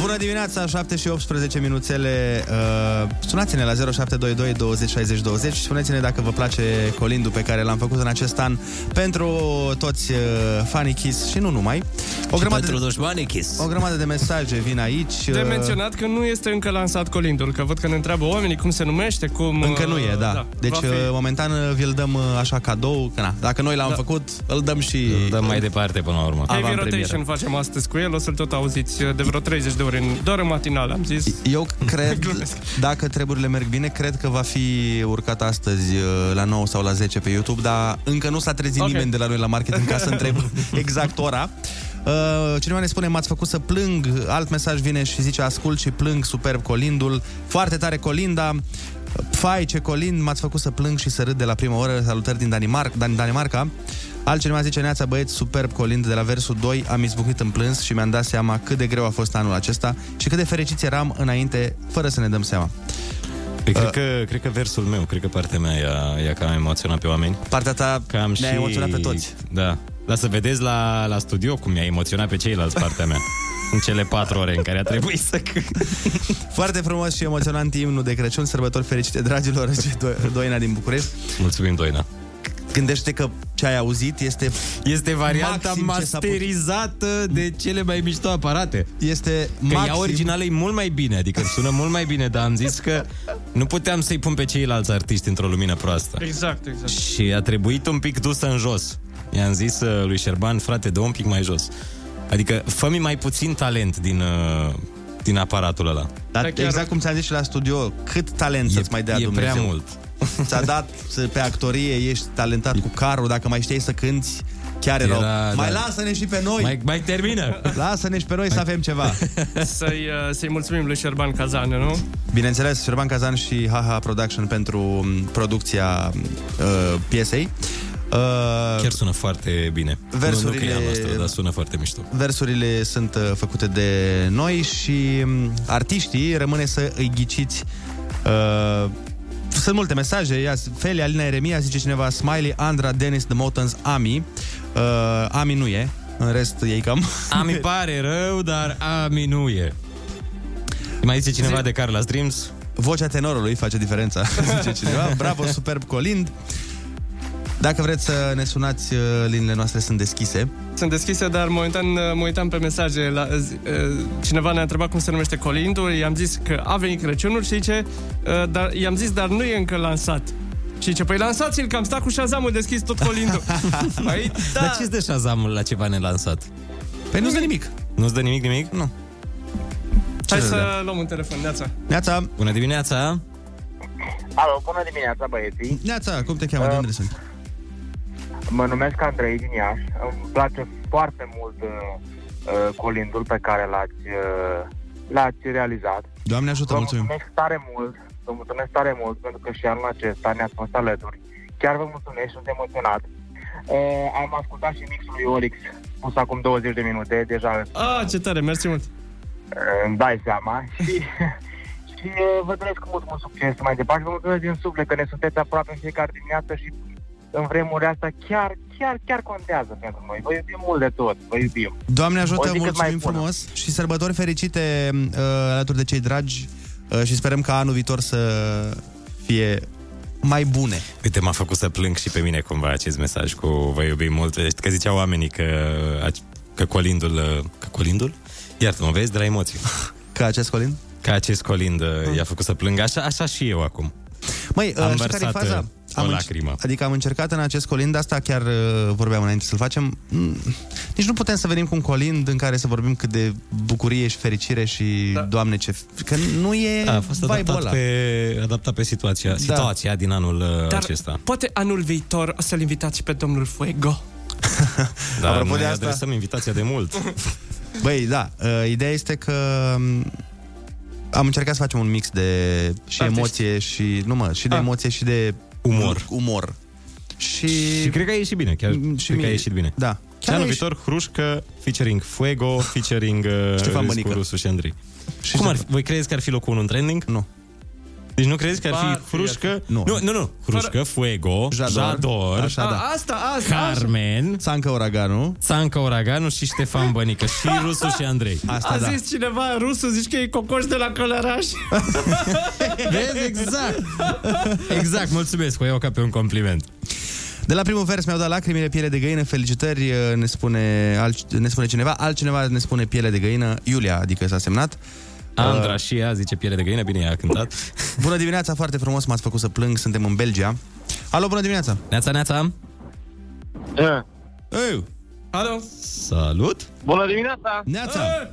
S8: Bună dimineața, 7 și 18 minuțele. Uh, sunați-ne la 0722 20 60 20 și spuneți-ne dacă vă place colindul pe care l-am făcut în acest an pentru toți uh, fanii Kiss și nu numai. O grămadă,
S2: pentru dușmanii Kiss.
S8: o grămadă de mesaje vin aici.
S7: De
S8: uh,
S7: menționat că nu este încă lansat colindul, că văd că ne întreabă oamenii cum se numește, cum...
S8: Încă nu e,
S7: uh,
S8: da. Deci,
S7: va fi.
S8: uh, momentan, uh, vi-l dăm uh, așa cadou. Că, na, dacă noi l-am
S7: Da.
S8: făcut, îl dăm și...
S6: Îl dăm mai departe până la urmă.
S7: Heavy
S8: avantpremieră.
S7: Rotation facem astăzi cu el, o să-l tot auziți uh, de vreo 30 de ore, în, doar în matinal, am zis.
S8: Eu cred,
S7: Glumesc.
S8: dacă treburile merg bine, cred că va fi urcat astăzi uh, la 9 sau la 10 pe YouTube, dar încă nu s-a trezit
S7: Ok.
S8: nimeni de la noi la marketing ca să întreb exact ora. Uh, cineva ne spune, m-ați făcut să plâng, alt mesaj vine și zice, ascult și plâng, superb colindul, foarte tare colinda, Fai, ce colind, m-ați făcut să plâng și să râd de la prima oră, salutări din Danimarca. Dan- Danimarca. Altcineva zice, Neața băieți, superb colind, de la versul 2 am izbucnit în plâns și mi-am dat seama cât de greu a fost anul acesta și cât de fericiți eram înainte, fără să ne dăm seama.
S6: Păi, cred, că, cred că versul meu, cred că partea mea e, e cam emoționat pe oameni.
S8: Partea ta
S6: că am
S8: ne-a
S6: și...
S8: emoționat pe toți.
S6: Da. Dar să vedeți la, la studio cum mi-a emoționat pe ceilalți partea mea. în cele patru ore în care a trebuit să
S8: Foarte frumos și emoționant imnul de Crăciun, sărbători fericite, dragilor, zice Do- Doina din București.
S6: Mulțumim, Doina.
S8: Gândește că ce ai auzit este
S6: Este varianta
S8: maxim ce s-a putut.
S6: masterizată de cele mai mișto aparate.
S8: Este
S6: Că
S8: maxim...
S6: ea originală e mult mai bine, adică sună mult mai bine, dar am zis că nu puteam să-i pun pe ceilalți artiști într-o lumină proastă.
S7: Exact, exact.
S6: Și a trebuit un pic dusă în jos. I-am zis uh, lui Șerban, frate, dă un pic mai jos. Adică fă mai puțin talent din, uh, din aparatul ăla.
S8: Dar
S7: Da, chiar-
S8: exact cum ți-am zis și la studio, cât talent să-ți mai dea
S6: e
S8: Dumnezeu.
S6: prea mult.
S8: Ți-a dat să- pe actorie, ești talentat cu carul, dacă mai știi să cânti, chiar
S6: Era,
S8: erau.
S6: da.
S8: Mai lasă-ne și pe noi!
S6: Mai, mai termină!
S8: Lasă-ne și pe noi să avem ceva.
S7: Să-i, uh, să-i mulțumim lui Șerban Cazan, nu?
S8: Bineînțeles, Șerban Cazan și Haha Production pentru m, producția uh, piesei. Uh,
S6: Chiar sună foarte bine.
S8: Versurile-
S6: Nu, nu că e al nostru, dar sună foarte mișto.
S8: Versurile sunt uh, făcute de noi și m, artiștii rămâne să îi ghiciți uh, sunt multe mesaje. Ia, Felia, Alina Eremia, zice cineva, Smiley, Andra, Dennis, The Motons, Ami. Uh, Ami nu e. În rest, ei cam...
S6: Ami pare rău, dar Ami nu e. Mai zice cineva
S8: Zi-
S6: de Carla Dreams?
S8: Vocea tenorului face diferența, zice cineva. Bravo, superb colind. Dacă vreți să ne sunați, uh, liniile noastre sunt deschise.
S7: Sunt deschise, dar momentan uh, mă uitam pe mesaje. La, uh, cineva ne-a întrebat cum se numește colindul, i-am zis că a venit Crăciunul și zice, uh, dar, i-am zis, dar nu e încă lansat. Și zice, păi lansați-l, că am stat cu șazamul deschis tot colindul. păi, da.
S6: Dar ce-ți dă șazamul la ceva nelansat?
S8: Păi nu-ți dă nimic.
S6: Nu-ți dă nimic, nimic?
S8: Nu.
S7: Hai
S8: Ce
S7: să
S8: să
S7: luăm un telefon, Neața.
S8: Neața,
S6: Bună dimineața!
S15: Alo, bună dimineața, băieții.
S8: Neața, cum te cheamă? De unde sunt?
S15: Mă numesc Andrei din Iași. Îmi place foarte mult uh, uh, colindul pe care l-ați, uh, l-ați realizat.
S8: Doamne ajută,
S15: vă
S8: mulțumim.
S15: mulțumesc tare mult, vă mulțumesc tare mult pentru că și anul acesta ne-ați fost alături. Chiar vă mulțumesc, sunt emoționat. Uh, am ascultat și mixul lui Olix, pus acum 20 de minute, deja
S7: Ah, ce tare, mersi mult.
S15: uh, îmi dai seama. Și, și uh, vă doresc mult, mult succes mai departe. Vă mulțumesc din suflet că ne sunteți aproape în fiecare dimineață și în vremurile astea chiar, chiar, chiar contează pentru noi. Vă iubim mult de tot, vă iubim.
S8: Doamne
S15: O
S8: ajută,
S15: zi cât mai
S8: mulțumim
S15: bună.
S8: frumos și sărbători fericite uh, alături de cei dragi uh, și sperăm ca anul viitor să fie mai bune.
S6: Uite, m-a făcut să plâng și pe mine cumva acest mesaj cu vă iubim mult. Știi Că ziceau oamenii că, că colindul... uh, Că colindul? Iartă-mă, vezi, de la emoții.
S8: Ca acest colind?
S6: Ca acest colind uh, i-a făcut să plângă. Așa, așa și eu acum.
S8: Măi, uh,
S6: Am
S8: știi care e
S6: vărsat,
S8: faza?
S6: Uh, o
S8: înc-
S6: lacrimă.
S8: Adică am încercat în acest colind, asta chiar uh, vorbeam înainte să-l facem. Mm, Nici nu putem să venim cu un colind în care să vorbim cât de bucurie și fericire și, da. Doamne, ce... f- Că nu e
S6: A fost
S8: vibe-ul
S6: adaptat
S8: ăla.
S6: pe, adaptat pe situația,
S8: Da.
S6: situația din anul uh,
S7: Dar
S6: acesta.
S7: poate anul viitor o să-l invitați și pe domnul Fuego.
S6: Dar
S8: Apropo
S6: noi
S8: de asta-
S6: adresăm invitația de mult.
S8: Băi, da, uh, ideea este că um, am încercat să facem un mix de și
S6: Artiști.
S8: emoție și, nu mă, și de
S6: Ah.
S8: emoție și de
S6: Umor.
S8: umor. Și,
S6: Și cred că a ieșit bine, chiar
S8: și
S6: cred că a
S8: mie-
S6: ieșit bine.
S8: Da.
S6: Și anul viitor, Hrușcă, featuring Fuego, featuring uh,
S8: Ștefan
S6: Râs
S8: Bănică.
S6: cu Rusu și Andrei.
S8: Și
S6: Cum ar fi? Voi credeți că ar fi locul 1 în trending?
S8: Nu.
S6: Deci nu credeți că ar
S7: Ba,
S6: fi Hrușcă?
S8: Nu.
S6: Nu, nu, nu. Hrușcă, Fuego,
S8: Jador.
S6: Jador,
S8: Așa, da.
S7: A, asta, asta,
S6: Carmen,
S8: Țancă Uraganu.
S6: Țanca Uraganu și Ștefan Bănică. Și Rusu și Andrei.
S8: Asta
S7: A
S8: da.
S7: zis cineva, rusul, zici că e cocoș de la Călăraș.
S6: Vezi? Exact. Exact, mulțumesc. O iau ca pe un compliment.
S8: De la primul vers mi-au dat lacrimile, piele de găină, felicitări, uh, ne spune, alt, ne spune cineva, altcineva ne spune piele de găină, Iulia, adică s-a semnat.
S6: Andra și ea zice piele de găină, bine, ea a cântat.
S8: Bună dimineața, foarte frumos, m-ați făcut să plâng, suntem în Belgia. Alo, bună dimineața!
S6: Neața, neața.
S8: Ei,
S7: Alo?
S6: Salut.
S15: Bună dimineața!
S8: Neața!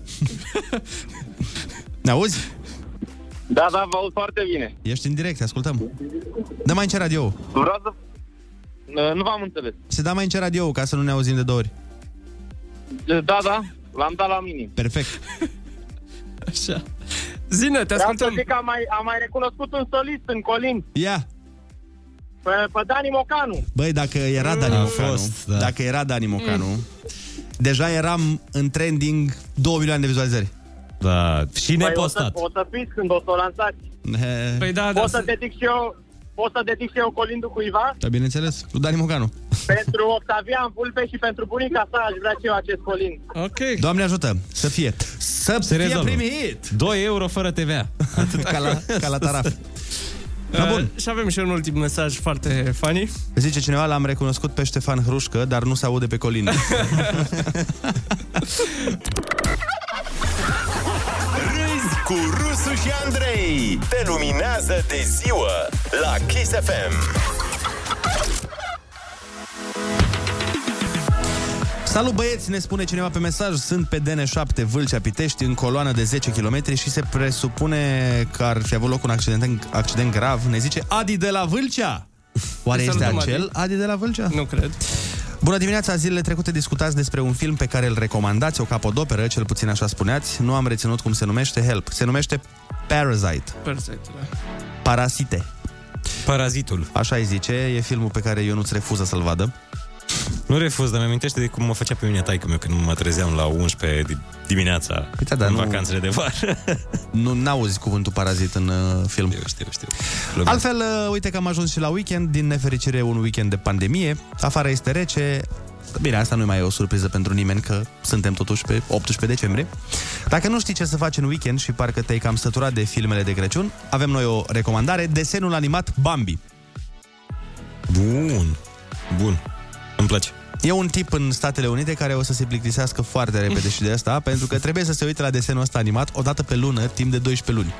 S8: Ne auzi?
S15: Da, da, vă aud foarte bine.
S8: Ești în direct, te ascultăm. Dă mai încet radio
S15: Vreau să... Uh, Nu v-am înțeles.
S8: Se da mai încet radio ca să nu ne auzim de două ori.
S15: Da, da, l-am dat la minim.
S8: Perfect.
S7: Așa. Zine, te
S15: Vreau să
S7: ascultăm.
S15: zic că am mai, am mai recunoscut un solist în Colin,
S8: Ia!
S15: pe, pe Dani Mocanu.
S8: Băi, dacă era Dani
S6: A
S8: Mocanu,
S6: fost, da.
S8: dacă era Dani Mocanu, deja eram în trending 2 milioane de vizualizări.
S6: Da, și
S15: Păi
S6: nepostat.
S15: o, să, o să fiți când o să o lansați.
S7: Păi da, da.
S15: Pot să dedic și eu, pot să dedic și eu Colindul cuiva?
S8: Da, bineînțeles, cu Dani Mocanu.
S15: pentru Octavian Vulpe și pentru bunica sa aș vrea și eu acest Colind.
S7: Ok.
S8: Doamne ajută, să fie. Să
S6: Se
S8: fie
S6: rezolvă.
S8: primit!
S6: 2 euro fără TVA.
S8: Ca la, ca la taraf. Da, bun.
S7: Uh, și avem și un ultim mesaj foarte funny.
S8: Zice cineva, l-am recunoscut pe Ștefan Hrușcă, dar nu se aude pe colin.
S14: Râzi cu Rusu și Andrei. Te luminează de ziua la Kiss FM.
S8: Salut băieți, ne spune cineva pe mesaj Sunt pe DN7 Vâlcea Pitești În coloană de 10 km Și se presupune că ar fi avut loc un accident, accident grav Ne zice Adi de la Vâlcea Oare
S7: Te
S8: este
S7: salutăm,
S8: acel Adi de la Vâlcea?
S7: Nu cred.
S8: Bună dimineața, zilele trecute discutați despre un film pe care îl recomandați, o capodoperă, cel puțin așa spuneați. Nu am reținut cum se numește, help. Se numește Parasite,
S7: Perfect. Da.
S8: Parasite.
S6: Parazitul.
S8: Așa îi zice, e filmul pe care eu nu-ți refuză să-l vadă.
S6: Nu refuz, dar mi-amintește de cum mă făcea pe mine taică meu când mă trezeam la 11 di- dimineața
S8: Uite, dar
S6: în
S8: nu-
S6: vacanțele de vară.
S8: Nu n-auzi cuvântul parazit în uh, film.
S6: Știu, știu, știu.
S8: Altfel, uh, uite că am ajuns și la weekend, din nefericire un weekend de pandemie. Afară este rece. Bine, asta nu mai e o surpriză pentru nimeni, că suntem totuși pe 18 decembrie. Dacă nu știi ce să faci în weekend și parcă te-ai cam săturat de filmele de Crăciun, avem noi o recomandare, desenul animat Bambi.
S6: Bun. Bun. Îmi place.
S8: E un tip în Statele Unite care o să se plictisească foarte repede și de asta, pentru că trebuie să se uite la desenul ăsta animat o dată pe lună, timp de 12 luni.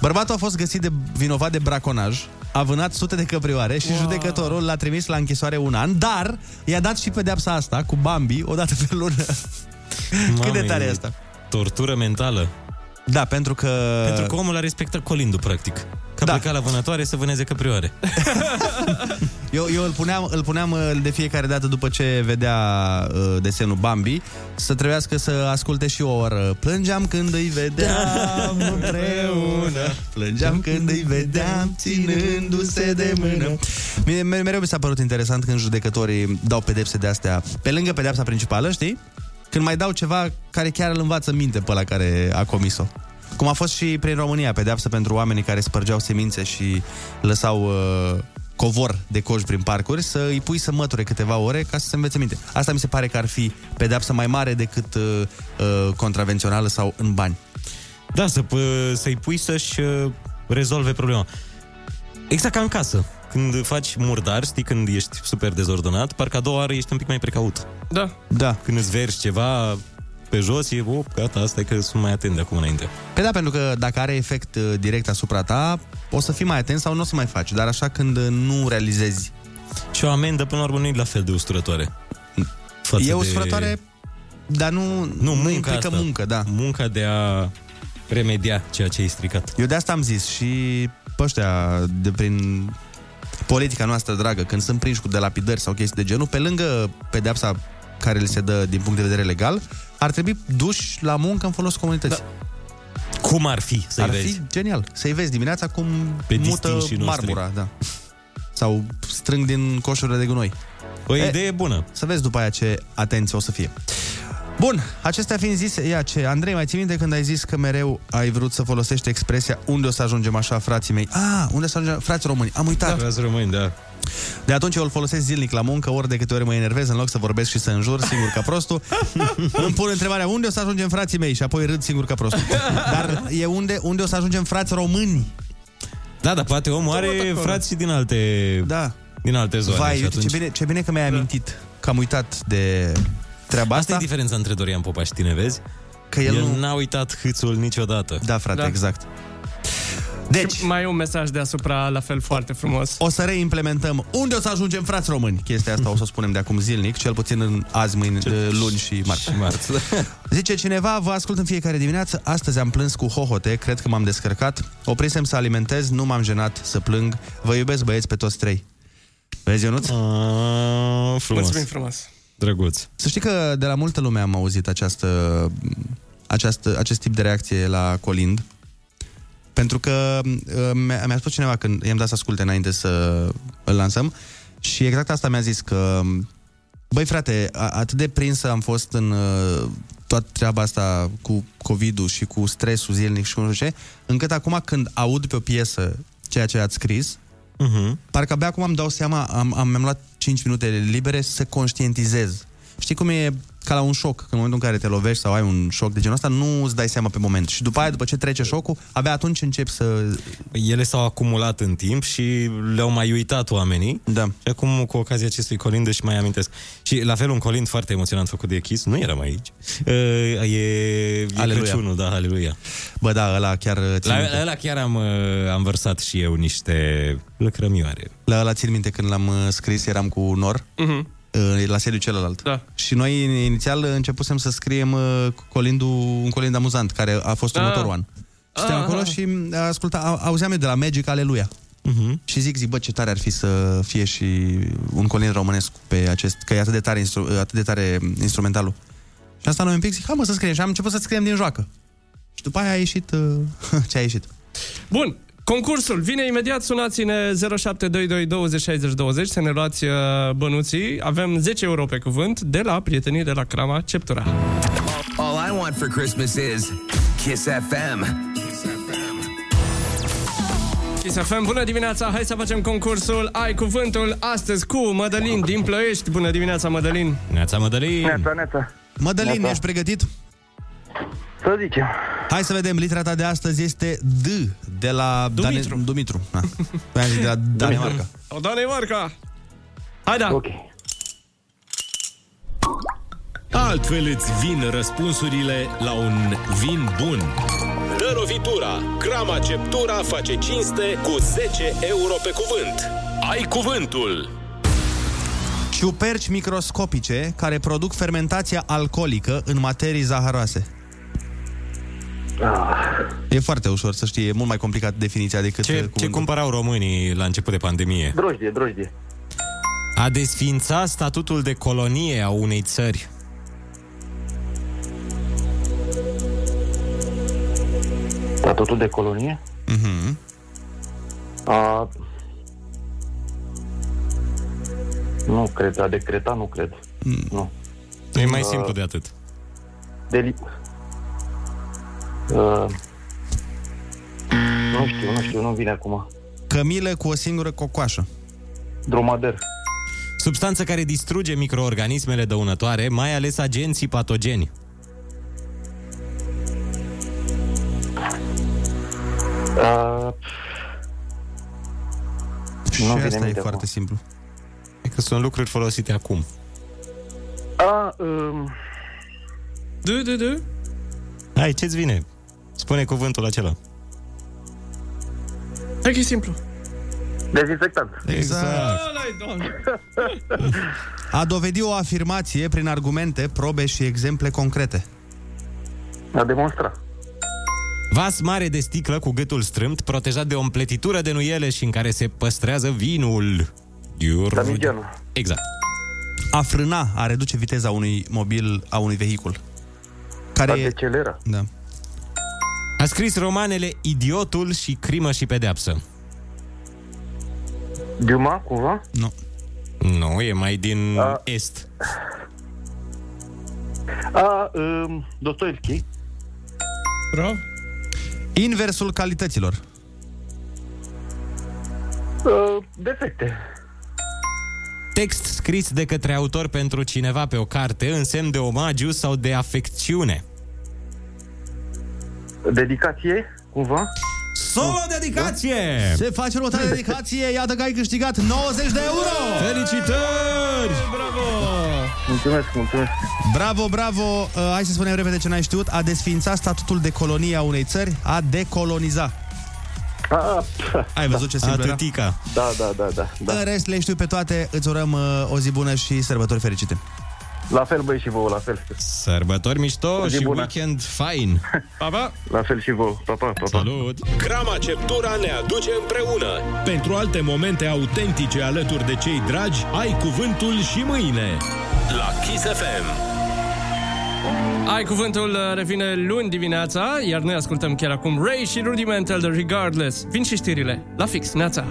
S8: Bărbatul a fost găsit de vinovat de braconaj, a vânat sute de căprioare și wow. judecătorul l-a trimis la închisoare un an, dar i-a dat și pedeapsa asta cu Bambi o dată pe lună. Cât de
S6: Mamă,
S8: tare e
S6: e
S8: asta?
S6: Tortură mentală.
S8: Da, pentru că...
S6: Pentru că omul a respectat colindul, practic. Că da. pleca la vânătoare să vâneze căprioare.
S8: Eu, eu îl, puneam, îl puneam uh, de fiecare dată după ce vedea uh, desenul Bambi să trebuiască să asculte și o oră. Plângeam când îi vedeam împreună, plângeam când îi vedeam ținându-se de mână. Mie, mere- mereu mi s-a părut interesant când judecătorii dau pedepse de astea, pe lângă pedepsa principală, știi? Când mai dau ceva care chiar îl învață minte pe la care a comis-o. Cum a fost și prin România, pedeapsă pentru oamenii care spărgeau semințe și lăsau uh, covor de coș prin parcuri, să îi pui să măture câteva ore ca să se învețe minte. Asta mi se pare că ar fi pedeapsă mai mare decât uh, uh, contravențională sau în bani.
S6: Da, să, p- să-i pui să-și uh, rezolve problema. Exact ca în casă. Când faci murdar, știi, când ești super dezordonat, parcă a doua oară ești un pic mai precaut.
S7: Da.
S8: Da.
S6: Când îți vergi ceva pe jos, e, oh, gata, asta e că sunt mai atent de acum înainte.
S8: Pe da, pentru că dacă are efect uh, direct asupra ta, o să fii mai atent sau nu o să mai faci. Dar așa când uh, nu realizezi.
S6: Și o amendă, până la urmă, nu e la fel de usturătoare. Față
S8: e
S6: de-
S8: usturătoare, dar nu,
S6: Nu,
S8: nu
S6: munca
S8: implică
S6: asta.
S8: muncă, da.
S6: Munca de a remedia ceea ce ai stricat.
S8: Eu de asta am zis și pe ăștia de prin politica noastră dragă, când sunt prinși cu delapidări sau chestii de genul, pe lângă pedeapsa care le se dă din punct de vedere legal, ar trebui duși la muncă în folos comunității. Da.
S6: Cum ar fi să-i
S8: ar
S6: vezi?
S8: fi genial. Să-i vezi dimineața cum
S6: Pe
S8: mută
S6: distinșii noștri.
S8: marmura, da. Sau strâng din coșurile de gunoi.
S6: O idee bună.
S8: Să vezi după aia ce atenție o să fie. Bun, acestea fiind zise, ia ce, Andrei, mai ții minte când ai zis că mereu ai vrut să folosești expresia unde o să ajungem așa, frații mei? Ah, unde o să ajungem, frați români? Am uitat.
S6: Frați români, da.
S8: De atunci eu îl folosesc zilnic la muncă, ori de câte ori mă enervez, în loc să vorbesc și să înjur, singur ca prostul, îmi pun întrebarea, unde o să ajungem frații mei? Și apoi râd singur ca prostul. Dar e unde, unde o să ajungem frați români?
S6: Da, dar poate omul are frați și din alte,
S8: da.
S6: din alte zone.
S8: Vai,
S6: și
S8: uite,
S6: atunci...
S8: ce bine, ce bine că mi-ai amintit că am uitat de treaba
S6: Asta
S8: asta.
S6: e diferența între Dorian Popa și tine, vezi?
S8: Că el nu-
S6: n-a uitat hâțul niciodată.
S8: Da, frate,
S7: Da.
S8: exact. Deci,
S7: mai e un mesaj deasupra, la fel foarte frumos.
S8: O să reimplementăm unde o să ajungem, frați români. Chestia asta o să o spunem de acum zilnic, cel puțin în azi, mâine, luni și marți.
S6: marți.
S8: Zice cineva, vă ascult în fiecare dimineață, astăzi am plâns cu hohote, cred că m-am descărcat, oprisem să alimentez, nu m-am jenat să plâng, vă iubesc băieți pe toți trei. Vezi, Ionuț?
S6: Ah, frumos.
S7: Mulțumim frumos.
S6: Drăguț.
S8: Să știi că de la multă lume am auzit această, această, acest tip de reacție la Colind. Pentru că uh, mi-a, mi-a spus cineva când i-am dat să asculte înainte să îl lansăm și exact asta mi-a zis că băi frate, a- atât de prins am fost în uh, toată treaba asta cu COVID-ul și cu stresul zilnic și cu nu știu ce, încât acum când aud pe o piesă ceea ce ați scris,
S6: Uh-huh.
S8: Parcă abia acum îmi dau seama, am, am, mi-am luat 5 minute libere să conștientizez. Știi cum e ca la un șoc, că în momentul în care te lovești sau ai un șoc de genul ăsta, nu îți dai seama pe moment. Și după aia, după ce trece șocul, abia atunci începi să...
S6: Ele s-au acumulat în timp și le-au mai uitat oamenii.
S8: Da.
S6: Și acum, cu ocazia acestui colind, și mai amintesc. Și la fel, un colind foarte emoționant făcut de Kiss, nu eram aici. Uh, e, e
S8: Aleluia.
S6: Crăciunul, da, aleluia.
S8: Bă, da, ăla chiar țin
S6: La
S8: minte.
S6: ăla chiar am, uh, am vărsat și eu niște lăcrămioare.
S8: La ăla țin minte când l-am uh, scris, eram cu Nor,
S7: Mhm.
S8: Uh, la sediu celălalt.
S7: Da.
S8: Și noi inițial începusem să scriem uh, colindul, un colind amuzant, care a fost
S7: Ah.
S8: următorul an. Suntem
S7: Ah,
S8: acolo
S7: ah.
S8: și uh, asculta, au- auzeam eu de la Magic Aleluia.
S6: Uh-huh.
S8: Și zic, zic, bă, ce tare ar fi să fie și un colind românesc pe acest, că e atât de tare, instru, atât de tare instrumentalul. Și asta noi un pic zic, hai mă să scriem. Și am început să scriem din joacă. Și după aia a ieșit uh, ce a ieșit.
S7: Bun, concursul vine imediat, sunați-ne 0722 20 60 20 să ne luați uh, bănuții. Avem 10 euro pe cuvânt de la prietenii de la Crama Ceptura.
S16: All I want for Christmas is Kiss FM.
S7: Kiss FM, bună dimineața, hai să facem concursul Ai cuvântul astăzi cu Mădălin din Plăiești. Bună dimineața, Mădălin.
S6: Neața, Mădălin.
S15: Neața, neața.
S8: Mădălin,
S15: Neața.
S8: ești pregătit?
S15: Să zicem.
S8: Hai să vedem, litera ta de astăzi este D, de la
S7: Dumitru.
S8: Dane... Dumitru. Da. Păi am zis de la Danemarca.
S7: O, Danemarca. Hai da.
S15: Ok.
S5: Altfel îți vin răspunsurile la un vin bun.
S14: Dă lovitura! Crama Ceptura face cinste cu 10 euro pe cuvânt. Ai cuvântul!
S8: Ciuperci microscopice care produc fermentația alcoolică în materii zaharoase. E foarte ușor să știi, e mult mai complicat definiția decât
S6: Ce, ce
S8: cuvântul.
S6: cumpărau românii la început de pandemie?
S17: Drojdie, drojdie.
S6: A desfința statutul de colonie a unei țări.
S17: Statutul de colonie?
S8: Mhm.
S17: A... Nu cred, a decreta nu cred.
S8: Mm.
S17: Nu.
S6: E mai
S17: Uh,
S6: simplu de atât.
S17: De li... uh... Nu știu, nu știu, nu vine acum.
S8: Cămilă cu o singură cocoașă.
S17: Dromader.
S6: Substanță care distruge microorganismele dăunătoare, mai ales agenții patogeni.
S17: Uh...
S8: Și
S17: Nu vine
S8: asta e
S17: minte
S8: foarte
S17: acum.
S8: simplu.
S6: E că sunt lucruri folosite acum.
S17: A, um...
S7: Du, du, du.
S6: Hai, ce-ți vine? Spune cuvântul acela.
S7: Hai că e simplu.
S17: Dezinfectant.
S8: Exact.
S7: Ăla-i, doamne.
S8: A dovedi o afirmație prin argumente, probe și exemple concrete.
S17: A demonstra.
S6: Vas mare de sticlă cu gâtul strâmt, protejat de o împletitură de nuiele și în care se păstrează vinul. Iur...
S17: Damigianu.
S6: Exact.
S8: A frâna, a reduce viteza unui mobil, a unui vehicul. Care
S17: A
S8: e...
S17: decelera.
S8: Da.
S6: A scris romanele Idiotul și Crimă și Pedeapsă.
S17: Diuma, cumva?
S8: Nu.
S6: Nu, e mai din
S17: A-
S6: est.
S17: A, um, Dostoevski.
S7: Bravo.
S8: Inversul calităților.
S17: Uh, defecte.
S6: Text scris de către autor pentru cineva pe o carte în semn de omagiu sau de afecțiune.
S17: Dedicație, cumva?
S6: Solo dedicație!
S8: Se face următoarea dedicație, iată că ai câștigat 90 de euro!
S6: Felicitări!
S7: Bravo!
S17: Mulțumesc, mulțumesc.
S8: Bravo, bravo! Uh, hai să spunem repede ce n-ai știut. A desfința statutul de colonie a unei țări, a decoloniza.
S17: A,
S8: Ai văzut ce simplu era?
S6: Atâtica.
S17: da, da, da, da. da.
S8: În rest, le știu pe toate. Îți urăm uh, o zi bună și sărbători fericite.
S17: La fel, băi, și vouă, la fel.
S6: Sărbători mișto
S17: Zi
S6: și
S17: bună.
S6: weekend fain.
S7: Pa, pa.
S17: La fel și vouă. Pa, pa, pa, pa.
S6: Salut!
S14: Crama Ceptura ne aduce împreună. Pentru alte momente autentice alături de cei dragi, ai cuvântul și mâine. La Kiss FM.
S7: Ai cuvântul uh, revine luni dimineața, iar noi ascultăm chiar acum Ray și Rudimental de Regardless. Vin și știrile. La fix, neața.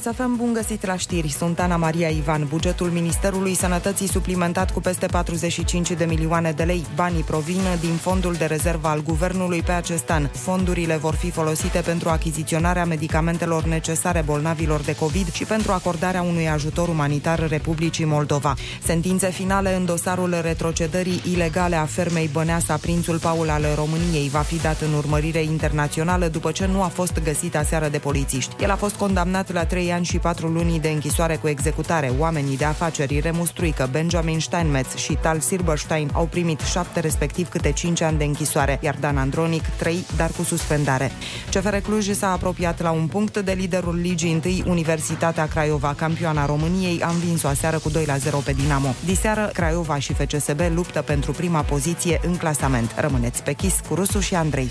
S9: Chisafem, bun găsit la știri. Sunt Ana Maria Ivan. Bugetul Ministerului Sănătății suplimentat cu peste 45 de milioane de lei. Banii provin din fondul de rezervă al guvernului pe acest an. Fondurile vor fi folosite pentru achiziționarea medicamentelor necesare bolnavilor de COVID și pentru acordarea unui ajutor umanitar Republicii Moldova. Sentințe finale în dosarul retrocedării ilegale a fermei Băneasa, prințul Paul al României, va fi dat în urmărire internațională după ce nu a fost găsit aseară de polițiști. El a fost condamnat la 3 ani și 4 luni de închisoare cu executare. Oamenii de afaceri Remus Truică, Benjamin Steinmetz și Tal Silberstein au primit 7 respectiv câte 5 ani de închisoare, iar Dan Andronic 3, dar cu suspendare. CFR Cluj s-a apropiat la un punct de liderul Ligii 1, Universitatea Craiova, campioana României, a învins-o aseară cu 2 la 0 pe Dinamo. Diseară, Craiova și FCSB luptă pentru prima poziție în clasament. Rămâneți pe chis cu Rusu și Andrei.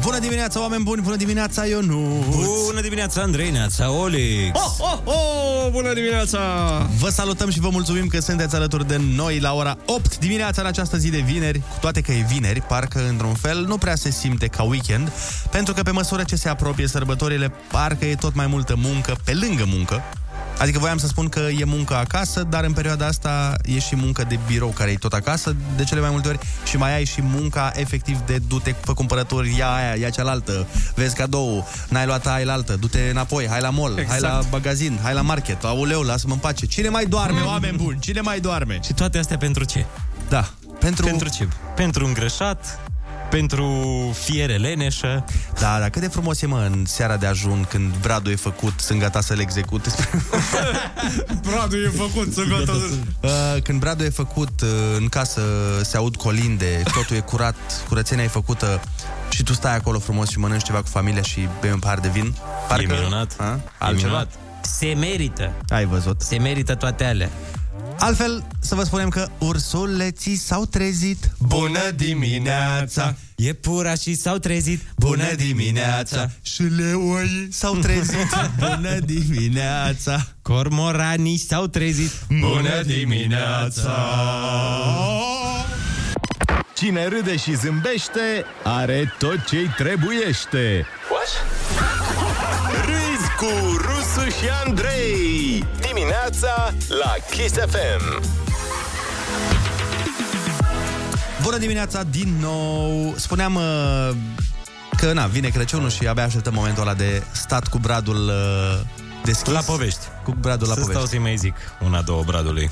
S8: Bună dimineața, oameni buni! Bună dimineața, Ionu!
S6: Bună dimineața, Andrei, neața, Olix!
S7: Oh, oh, oh! Bună dimineața!
S8: Vă salutăm și vă mulțumim că sunteți alături de noi la ora 8 dimineața în această zi de vineri. Cu toate că e vineri, parcă într-un fel nu prea se simte ca weekend, pentru că pe măsură ce se apropie sărbătorile, parcă e tot mai multă muncă pe lângă muncă. Adică voiam să spun că e muncă acasă, dar în perioada asta e și muncă de birou care e tot acasă, de cele mai multe ori, și mai ai și munca efectiv de du-te, fă cumpărături, ia aia, ia cealaltă, vezi cadou, n-ai luat aia altă, du-te înapoi, hai la mall,
S2: Exact.
S8: hai la magazin, hai la market, auleu, lasă-mă în pace. Cine mai doarme, oameni buni? Cine mai doarme?
S6: Și toate astea pentru ce?
S8: Da. Pentru...
S6: Pentru ce? Pentru îngrășat, pentru fiere leneșă.
S8: Da, dar cât de frumos e, mă, în seara de ajun, când bradul e făcut, sunt gata să-l execute.
S7: Bradul e făcut, să gata.
S8: Uh, când bradul e făcut, uh, în casă se aud colinde, totul e curat, curățenia e făcută și tu stai acolo frumos și mănânci ceva cu familia și bei un pahar de vin.
S6: E minunat.
S8: A?
S6: E
S8: Altceva?
S6: minunat. Se merită.
S8: Ai văzut.
S6: Se merită toate alea.
S8: Altfel, să vă spunem că ursuleții s-au trezit. Bună dimineața!
S6: Iepurașii s-au trezit.
S8: Bună dimineața! Și leoii s-au trezit. Bună dimineața!
S6: Cormoranii s-au trezit.
S14: Bună dimineața! Cine râde și zâmbește, are tot ce-i trebuiește. Râzi cu Rusu și Andrei. Dimineața la Kiss FM.
S8: Bună dimineața din nou! Spuneam uh, că, na, vine Crăciunul și abia așteptăm momentul ăla de stat cu bradul uh, deschis.
S6: La povești.
S8: Cu bradul la
S6: să
S8: povești.
S6: stau să-i mai zic una, două bradului.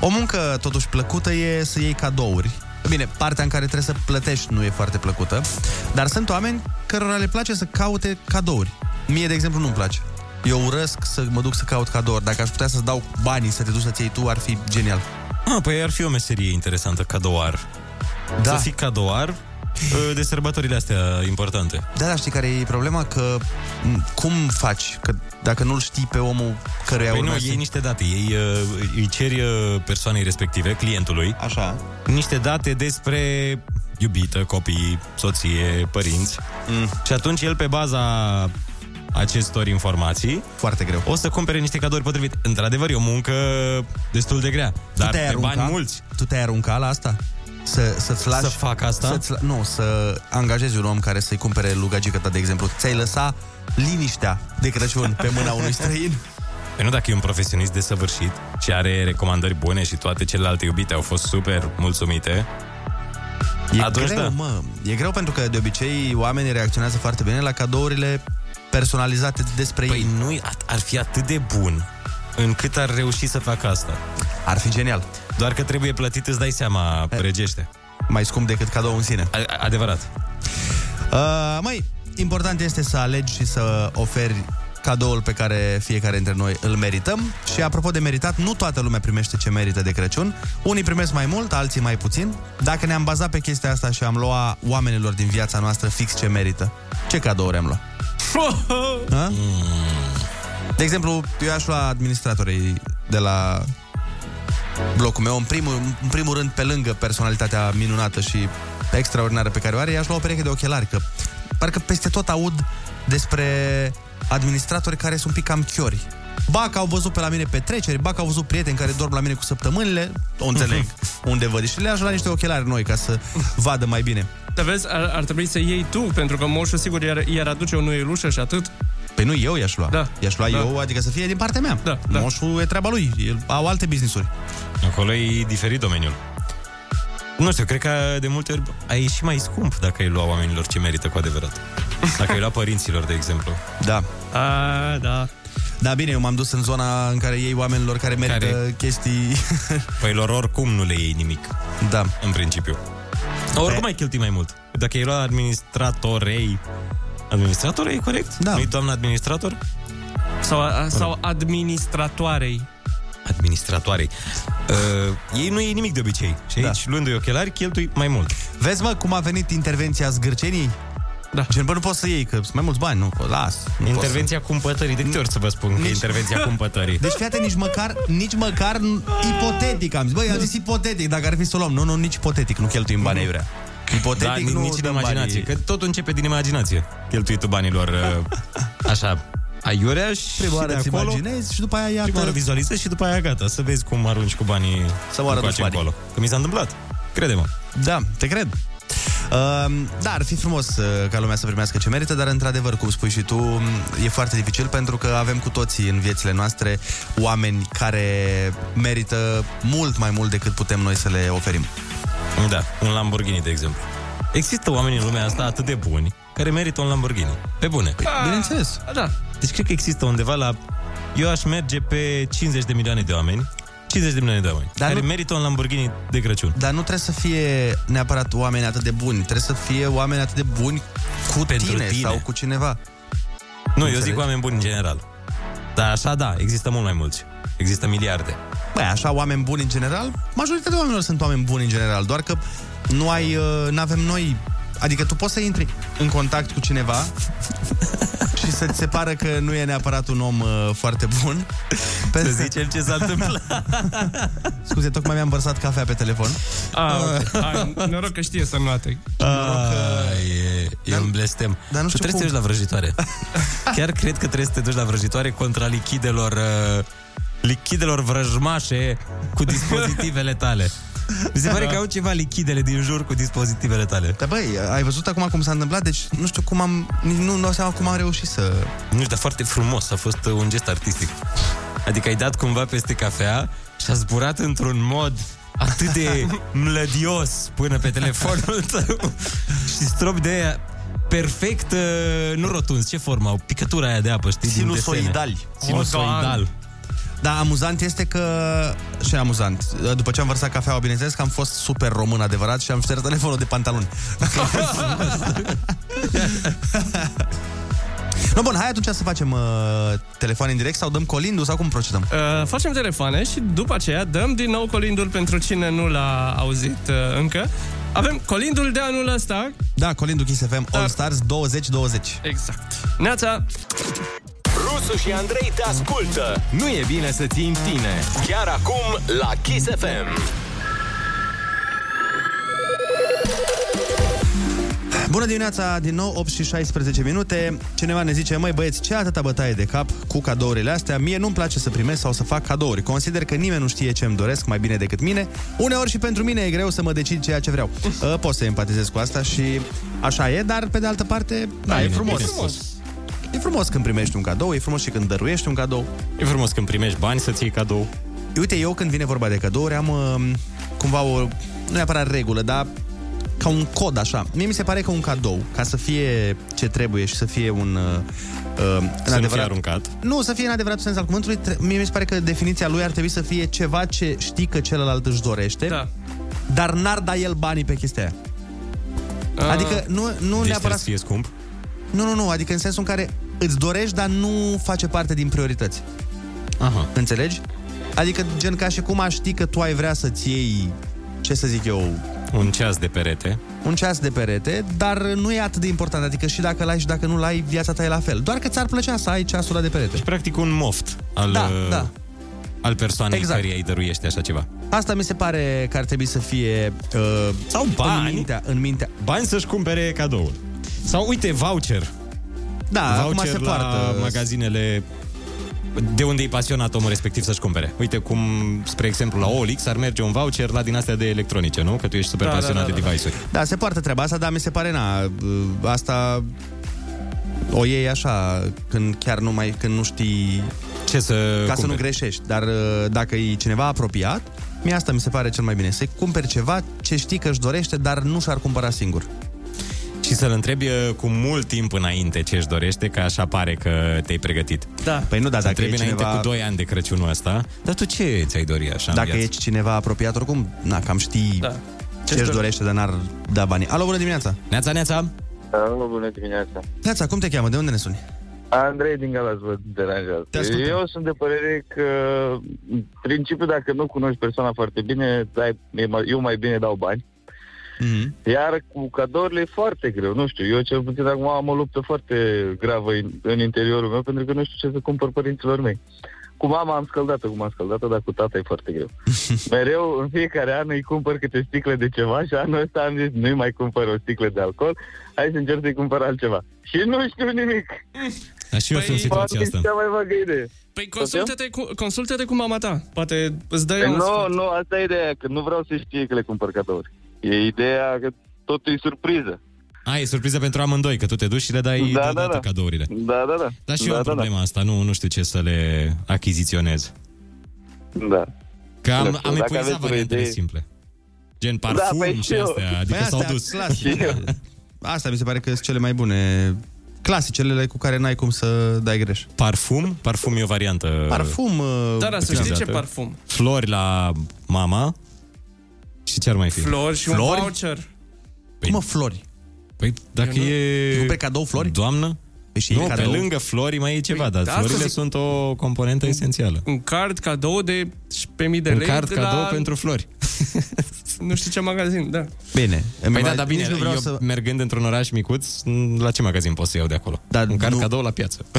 S8: O muncă totuși plăcută e să iei cadouri. Bine, partea în care trebuie să plătești nu e foarte plăcută, dar sunt oameni cărora le place să caute cadouri. Mie, de exemplu, nu-mi place. Eu urăsc să mă duc să caut cadouri. Dacă aș putea să-ți dau banii să te duci să-ți iei tu, ar fi genial.
S6: Ah, păi ar fi o meserie interesantă, cadouar.
S8: Da.
S6: Să fii cadouar uh, de sărbătorile astea importante.
S8: Da, dar știi care e problema? Că m, cum faci? Că dacă nu-l știi pe omul căruia
S6: Păi nu,
S8: urmează să-
S6: iei niște date, ei uh, îi ceri uh, persoanei respective, clientului,
S8: Așa.
S6: niște date despre iubită, copii, soție, părinți.
S8: Mm.
S6: Și atunci el, pe baza acestor informații,
S8: foarte greu.
S6: O să cumpere niște cadouri potrivite. Într-adevăr, e o muncă destul de grea, dar
S8: te-ai
S6: pe
S8: arunca?
S6: bani mulți.
S8: Tu te-ai arunca la asta? Să, să-ți lași,
S6: Să fac asta?
S8: Să-ți, la- nu, să angajezi un om care să-i cumpere lugagică ta, de exemplu. Ți-ai lăsa liniștea de Crăciun pe mâna unui străin?
S6: Păi nu dacă e un profesionist desăvârșit și are recomandări bune și toate celelalte iubite au fost super mulțumite,
S8: E
S6: Atunci
S8: greu,
S6: da.
S8: mă. E greu pentru că de obicei oamenii reacționează foarte bine la cadourile personalizate despre
S6: păi
S8: ei.
S6: nu ar fi atât de bun încât ar reuși să facă asta.
S8: Ar fi genial.
S6: Doar că trebuie plătit, îți dai seama, regește.
S8: Mai scump decât cadou în sine.
S6: A- adevărat.
S8: Uh, măi, important este să alegi și să oferi cadoul pe care fiecare dintre noi îl merităm. Și apropo de meritat, nu toată lumea primește ce merită de Crăciun. Unii primesc mai mult, alții mai puțin. Dacă ne-am bazat pe chestia asta și am luat oamenilor din viața noastră fix ce merită, ce cadouri am luat? Ha? De exemplu, eu aș lua administratorii de la blocul meu. În primul, în primul rând, pe lângă personalitatea minunată și extraordinară pe care o are, i-aș lua o pereche de ochelari, că parcă peste tot aud despre administratori care sunt un pic cam chiori. Ba că au văzut pe la mine petreceri, ba că au văzut prieteni care dorm la mine cu săptămânile, o înțeleg unde văd. Și le-aș lua niște ochelari noi ca să vadă mai bine.
S7: Dar vezi, ar, ar trebui să iei tu, pentru că moșul sigur iar, iar aduce o nuielușă și atât.
S8: Păi nu eu i-aș lua.
S7: Da.
S8: I-aș lua
S7: Da.
S8: eu, adică să fie din partea mea.
S7: Da,
S8: da. Moșul e treaba lui. El, au alte business-uri.
S6: Acolo e diferit domeniul. Nu știu, cred că de multe ori ai ieși mai scump dacă îi lua oamenilor ce merită cu adevărat. Dacă îi lua părinților, de exemplu.
S8: Da.
S7: A, da.
S8: Da, bine, eu m-am dus în zona în care iei oamenilor care merită care...
S6: Care-
S8: chestii...
S6: Păi lor oricum nu le iei nimic.
S8: Da.
S6: În principiu. Oricum ai cheltui mai mult. Dacă îi lua administratorei... Administratorei, corect?
S8: Da.
S6: Nu-i doamna administrator?
S7: Sau, a, sau administratoarei.
S6: Administratoarei. Uh, ei nu iei nimic de obicei. Și aici, da. luându-i ochelari, cheltui mai mult.
S8: Vezi, mă, cum a venit intervenția zgârcenii?
S7: Da.
S8: Gen, bă, nu poți să iei, că sunt mai mulți bani, nu, las. Nu
S6: Intervenția cumpătării. De câte ori să vă spun că e
S8: Nici-
S6: intervenția cumpătării?
S8: Deci, fiate, nici măcar, nici măcar ipotetic am zis. Băi, am zis ipotetic, dacă ar fi să o luăm. Nu, nu, nici ipotetic, nu cheltuim bani aiurea. Ipotetic
S6: da,
S8: nu
S6: nici în
S8: dăm
S6: imaginație.
S8: banii.
S6: Că totul începe din imaginație. Cheltuitul banilor uh, așa aiurea și
S8: Prima oară
S6: de
S8: îți
S6: acolo,
S8: imaginezi și după aia iată...
S6: Prima oară vizualizezi și după aia gata. Să vezi cum arunci cu banii
S8: Să moară
S6: încoace
S8: dușmanii.
S6: încolo. Că mi s-a întâmplat. Crede-mă.
S8: Da, te cred. Uh, da, ar fi frumos uh, ca lumea să primească ce merită, dar într-adevăr, cum spui și tu, e foarte dificil pentru că avem cu toții în viețile noastre oameni care merită mult mai mult decât putem noi să le oferim.
S6: Da, un Lamborghini, de exemplu. Există oameni în lumea asta atât de buni care merită un Lamborghini. Pe bune.
S8: Păi, bineînțeles.
S7: Da.
S6: Deci cred că există undeva la... Eu aș merge pe 50 de milioane de oameni 50 de milioane de oameni
S8: Dar
S6: care
S8: nu-
S6: merită un Lamborghini de Crăciun.
S8: Dar nu trebuie să fie neapărat oameni atât de buni, trebuie să fie oameni atât de buni cu
S6: Pentru
S8: tine,
S6: tine.
S8: sau cu cineva.
S6: Nu, eu
S8: Înțelegi?
S6: zic oameni buni în general. Dar așa, da, există mult mai mulți. Există miliarde.
S8: Băi, așa, oameni buni în general, majoritatea oamenilor sunt oameni buni în general, doar că nu ai, nu avem noi, adică tu poți să intri în contact cu cineva și să-ți se pară că nu e neapărat un om uh, foarte bun.
S6: Să zicem ce s-a întâmplat.
S8: Scuze, tocmai mi-am vărsat cafea pe telefon.
S7: Ah, ok. Hai, noroc că știe să nuate.
S6: Ah, e, e un blestem.
S8: dar nu
S6: tu
S8: știu
S6: trebuie să te
S8: cum.
S6: duci la vrăjitoare. Chiar cred că trebuie să te duci la vrăjitoare contra lichidelor uh, lichidelor vrăjmașe cu dispozitivele tale. Mi se pare
S8: Da.
S6: că au ceva lichidele din jur cu dispozitivele tale.
S8: Dar băi, ai văzut acum cum s-a întâmplat? Deci nu știu cum am, nici nu dau seama cum am reușit să...
S6: Nu știu, dar foarte frumos, a fost uh, un gest artistic. Adică ai dat cumva peste cafea și a zburat într-un mod atât de mlădios până pe telefonul tău și strop de aia perfect, uh, nu rotunzi, ce formă au? Picătura aia de apă, știi? din desene.
S8: Sinusoidali.
S6: Sinusoidal.
S8: Da, amuzant este că... Și amuzant. După ce am vărsat cafeaua, bineînțeles că am fost super român adevărat și am șters telefonul de pantaloni. no, bun, hai atunci să facem uh, telefon în direct sau dăm colindu sau cum procedăm?
S7: Uh, facem telefoane și după aceea dăm din nou colindul pentru cine nu l-a auzit uh, încă. Avem colindul de anul ăsta.
S8: Da, colindul Kiss FM All Stars 2020.
S7: Exact. Neața!
S14: Rusu și Andrei te ascultă. Nu e bine să ții în tine. Chiar acum la Kiss FM.
S8: Bună dimineața, din nou 8 și 16 minute. Cineva ne zice, măi băieți, ce atâta bătaie de cap cu cadourile astea? Mie nu-mi place să primesc sau să fac cadouri. Consider că nimeni nu știe ce îmi doresc mai bine decât mine. Uneori și pentru mine e greu să mă decid ceea ce vreau. Uh, Pot să empatizez cu asta și așa e, dar pe de altă parte, da, e
S6: bine,
S8: frumos.
S6: bine spus.
S8: E frumos când primești un cadou, e frumos și când dăruiești un cadou.
S6: E frumos când primești bani să ții cadou.
S8: Uite, eu când vine vorba de cadouri am uh, cumva o, nu neapărat regulă, dar ca un cod așa. Mie mi se pare că un cadou, ca să fie ce trebuie și să fie un... Uh, uh, în
S6: Să nu fie aruncat.
S8: Nu, să fie în adevăratul sens al cuvântului. tre- Mie mi se pare că definiția lui ar trebui să fie ceva ce știi că celălalt își dorește,
S7: da.
S8: dar n-ar da el banii pe chestia aia. Adică nu, nu
S6: deci trebuie
S8: neapărat...
S6: să fie scump.
S8: Nu, nu, nu, adică în sensul în care îți dorești, dar nu face parte din priorități.
S6: Aha.
S8: Înțelegi? Adică gen ca și cum aș ști că tu ai vrea să-ți iei, ce să zic eu,
S6: Un ceas de perete.
S8: un ceas de perete, dar nu e atât de important. Adică și dacă l-ai și dacă nu l-ai, viața ta e la fel. Doar că ți-ar plăcea să ai ceasul ăla de perete.
S6: Deci, practic, un moft al,
S8: Da,
S6: uh,
S8: da.
S6: al persoanei
S8: Exact.
S6: exact. căreia îi dăruiește așa ceva.
S8: Asta mi se pare că ar trebui să fie uh,
S6: Sau bani.
S8: în mintea, în mintea.
S6: Bani să-și cumpere cadoul. Sau, uite, voucher.
S8: Da, acum
S6: voucher
S8: se
S6: la
S8: poartă.
S6: magazinele de unde e pasionat omul respectiv să-și cumpere. Uite cum, spre exemplu, la OLX ar merge un voucher la din astea de electronice, nu? Că tu ești super
S8: Da, da,
S6: pasionat
S8: da,
S6: de
S8: da.
S6: device-uri.
S8: Da, se poartă treaba asta, dar mi se pare, na, uh, asta o iei așa, când chiar nu mai, când nu știi
S6: Ce să
S8: ca să nu
S6: cumperi.
S8: greșești. Dar uh, dacă e cineva apropiat, mie asta mi se pare cel mai bine. Să-i cumperi ceva ce știi că își dorește, dar nu și-ar cumpăra singur.
S6: Și să-l întrebi uh, cu mult timp înainte ce își dorește, că așa pare că te-ai pregătit.
S7: Da.
S8: Păi nu, da,
S6: Să
S8: dacă e
S6: întrebi înainte
S8: cineva...
S6: cu 2 ani de Crăciunul ăsta, dar tu ce ți-ai dori așa în
S8: Dacă
S6: viață?
S8: e cineva apropiat, oricum, na, cam știi
S7: Da.
S8: ce
S7: Ce-și
S8: își
S7: dor-
S8: dorește, dar n-ar da banii. Alo, bună dimineața!
S6: Neața, neața!
S17: Alo, bună dimineața.
S8: Neața, cum te cheamă? De unde ne suni?
S17: Andrei din Galați vă deranjează.
S8: Te ascultăm.
S17: Eu sunt de părere că, în principiu, dacă nu cunoști persoana foarte bine, dai, e mai- eu mai bine dau bani.
S8: Mm-hmm.
S17: Iar cu cadourile e foarte greu. Nu știu, eu cel puțin acum am o luptă foarte gravă în, în interiorul meu pentru că nu știu ce să cumpăr părinților mei. Cu mama am scăldat-o cum am scăldat-o, dar cu tata e foarte greu. Mereu, în fiecare an îi cumpăr câte sticle de ceva și anul ăsta am zis, nu-i mai cumpăr o sticlă de alcool, hai să încerc să-i cumpăr altceva. Și nu știu nimic.
S6: Dar și eu sunt în situația asta.
S17: Cea mai vagă idee.
S7: Păi consultă-te cu, consultă-te cu mama ta. Poate îți dă ea un
S17: Nu,
S7: sfat.
S17: nu, asta e ideea, că nu vreau să știe că le cumpăr cadouri. E ideea că totul e surpriză.
S6: A, e surpriză pentru amândoi, că tu te duci și le dai
S17: Da,
S6: deodată
S17: da, da.
S6: cadourile.
S17: Da, da, da.
S6: Dar și
S17: da,
S6: eu am
S17: da,
S6: problema asta, nu, nu știu ce să le achiziționez.
S17: Da.
S6: Că am,
S17: Nu știu,
S6: am
S17: dacă
S6: epuizat
S17: aveți o
S6: variantele
S17: idee-
S6: simple. Gen
S17: Da,
S6: parfum
S17: păi
S6: și
S17: și eu.
S6: astea, adică
S8: Păi
S6: s-au
S8: astea
S6: dus.
S8: clasice. Asta mi se pare că sunt cele mai bune clasicele cu care n-ai cum să dai greș.
S6: Parfum? Parfum e o variantă.
S8: Parfum... uh,
S7: Da, da, să știi ce
S6: utilizată.
S7: parfum.
S6: Flori la mama. Și ce ar mai fi?
S7: Flori și un voucher.
S8: Cum mă, flori?
S6: Păi dacă
S7: Eu nu-
S6: e...
S8: Îi cumperi cadou flori?
S6: Doamnă?
S8: Păi și
S6: nu,
S8: e
S6: pe
S8: cadou?
S6: lângă flori mai e ceva,
S7: Păi
S6: dar
S7: da,
S6: florile
S7: să zic-
S6: sunt o componentă esențială.
S7: Un card cadou de 11.000 de
S6: Un
S7: lei
S6: card
S7: de
S6: cadou
S7: la...
S6: pentru flori.
S7: Nu știu ce magazin, da.
S8: Bine.
S6: Păi da,
S8: Nici
S6: dar bine,
S8: nu vreau
S6: eu
S8: să-
S6: mergând într-un oraș micuț, la ce magazin pot să iau de acolo?
S8: Dar
S6: Un card
S8: nu-
S6: cadou la piață.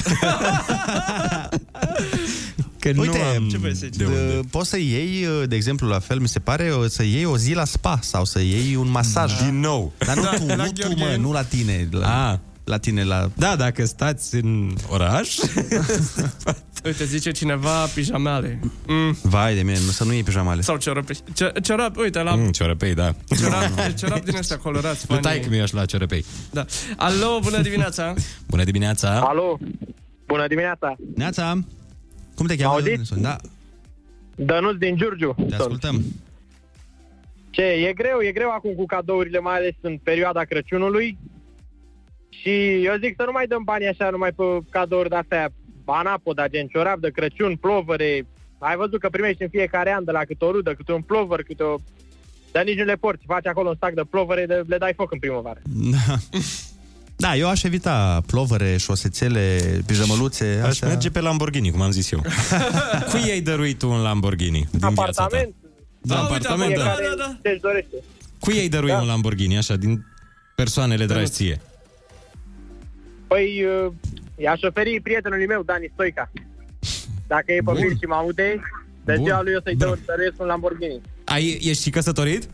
S6: că
S8: Uite,
S6: nu am
S8: ce
S6: de
S8: de
S6: unde.
S8: poți să iei, uh, de exemplu, la fel, mi se pare, uh, să iei o zi la spa sau să iei un masaj.
S6: Din nou.
S8: Dar nu
S7: Da,
S8: tu,
S7: la
S8: nu tu,
S7: Gheorghe.
S8: mă, nu la tine. La,
S6: A.
S8: la tine, la...
S6: Da, dacă stați în oraș,
S7: Uite, zice cineva pijamale. Mm.
S8: Vai de mine, nu, să nu iei pijamale.
S7: Sau ciorape. Ce, ciorap, uite, la
S6: mm, ciorăpei, da.
S7: ciorap, ciorap din ăsta colorați.
S6: Nu
S7: funny.
S6: tai că mi la ciorăpei.
S7: Da. Alo, bună dimineața.
S6: Bună dimineața!
S15: Alo, bună dimineața!
S8: Neața, cum te cheamă?
S15: Auziți?
S8: Da,
S15: Dănuț din Giurgiu.
S8: te ascultăm.
S15: Ce, e greu, e greu acum cu cadourile, mai ales în perioada Crăciunului. Și eu zic să nu mai dăm banii așa numai pe cadouri de-astea banapoda, gen ciorap de Crăciun, plovăre. Ai văzut că primești în fiecare an de la câte o rudă, câte un plovăr, câte o... Dar nici nu le porți, faci acolo un stac de plovăre, de, le dai foc în primăvară.
S8: Da. Da, eu aș evita plovere, șosețele, pijamăluțe.
S6: Aș
S8: astea.
S6: merge pe Lamborghini, cum am zis eu. Cui ai dăruit tu un Lamborghini din viața ta?
S15: Apartament,
S6: Da, apartament, da.
S15: fiecare ce-și dorește.
S6: Cui ai dăruit
S15: Da.
S6: un Lamborghini, așa, din persoanele dragi ție?
S15: Păi, uh, i-aș oferi prietenului meu, Dani Stoica. Dacă e pe
S6: Bun.
S15: fir și mă aude, de
S6: Bun.
S15: ziua lui o să-i dă, dăruiesc un Lamborghini.
S6: Ai, ești și căsătorit?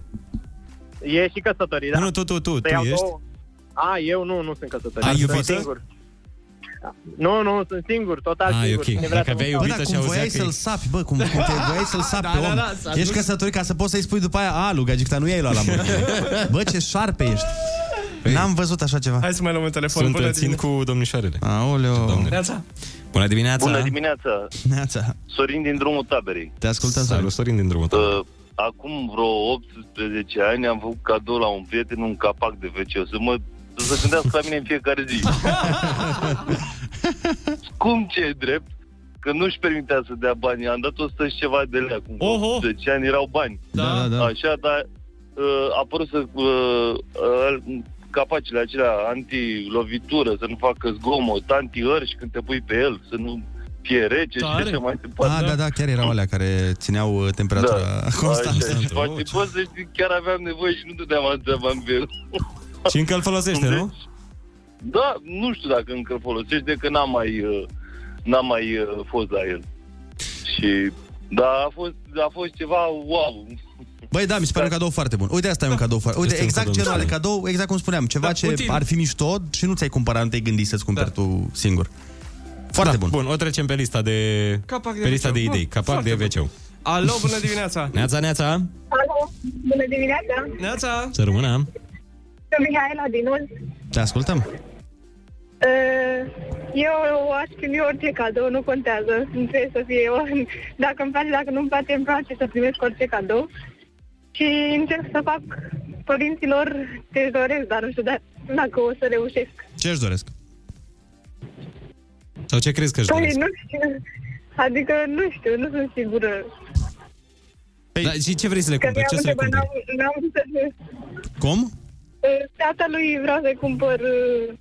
S15: E și căsătorit, da?
S6: Nu, nu, tu, tu, tu,
S15: Să
S6: tu
S15: iau
S6: ești?
S15: două. A, eu nu, nu sunt căsătorit.
S6: Ai
S15: Sunt
S6: iubită?
S15: singur. Nu, nu, sunt singur, total
S6: Ah, e
S15: singur.
S6: ok.
S15: Cine vrea
S6: Dacă
S15: să
S6: aveai
S15: mă
S6: iubită
S8: Bă,
S6: și
S8: dar cum
S6: auzea
S8: voiai
S6: că
S8: să-l
S6: e-
S8: sapi, bă, cum, cum te voiai să-l sapi
S7: Da,
S8: pe
S7: da,
S8: om.
S7: da, s-a
S8: ești
S7: dus.
S8: căsătorit ca să poți să-i spui după aia, a, lui Gagic, dar nu i-ai luat la mână. Bă, ce șarpe ești. N-am văzut așa ceva.
S7: Hai să mai luăm un telefon.
S6: Sunt
S7: bună
S6: țin
S7: dimineața.
S6: cu domnișoarele.
S8: Aoleo.
S7: Neața.
S6: Bună dimineața!
S18: Bună dimineața,
S8: Neața.
S18: Sorin din drumul taberei.
S8: Te ascultăm,
S6: Salut, Sorin din drumul tău.
S18: Uh, acum vreo 18 ani am făcut cadou la un prieten un capac de WC. Să mă să se gândească la mine în fiecare zi. Cum ce e drept? Că nu-și permitea să dea bani. Am dat 100 și ceva de lei acum.
S7: Oho!
S18: 10 ani erau bani.
S7: Da, da,
S8: da.
S18: Așa, dar uh, a părut să uh, uh, capacele acelea anti-lovitură, să nu facă zgomot, anti-ărși când te pui pe el, să nu fie rece
S7: Tare.
S18: și așa mai departe.
S8: Ah, da, da, chiar erau alea care țineau uh, temperatura constantă.
S18: Așa, și poate poți să știi, chiar aveam nevoie și nu dădeam atâția bani pe el.
S6: Și încă îl folosește, nu?
S18: Da, nu știu dacă încă îl folosește, că n-am mai, uh, n-am mai uh, fost la el. Și, da, a fost, a fost ceva wow.
S8: Băi, da, mi se pare un cadou foarte bun. Uite, asta e un cadou foarte... Uite,
S6: Este un
S8: exact
S6: cadou
S8: genul de
S6: bun.
S8: cadou, exact cum spuneam, ceva
S7: Da,
S8: ce
S7: util.
S8: ar fi mișto și nu ți-ai cumpărat, nu te-ai gândit să-ți cumperi
S7: Da.
S8: tu singur. Foarte
S6: da,
S8: bun.
S6: Bun, o trecem pe lista de,
S7: Capac de
S6: pe lista
S7: WC.
S6: de idei.
S7: Bun,
S6: Capac
S7: foarte
S6: de wc
S7: Alo, bună dimineața.
S6: Neața, neața,
S19: Alo, bună dimineața!
S7: Neața.
S6: să rămână.
S19: Sunt Mihaela din Uz.
S8: Te ascultăm.
S19: Uh, Eu aș primi orice cadou, nu contează. Nu trebuie să fie o... Dacă îmi place, dacă nu-mi place, îmi place să primesc orice cadou. Și încerc să fac părinților ce își doresc, dar nu știu da- dacă o să reușesc.
S8: Ce își doresc?
S6: Sau ce crezi că își
S19: Păi
S6: doresc?
S19: nu știu. Adică nu știu, nu sunt sigură.
S6: Da, și ce vrei să le
S19: Că
S6: cumperi? Ce să le
S19: n-am,
S6: cumperi?
S19: n-am să...
S8: Cum?
S19: Uh, Tatălui vreau să-i cumpăr uh,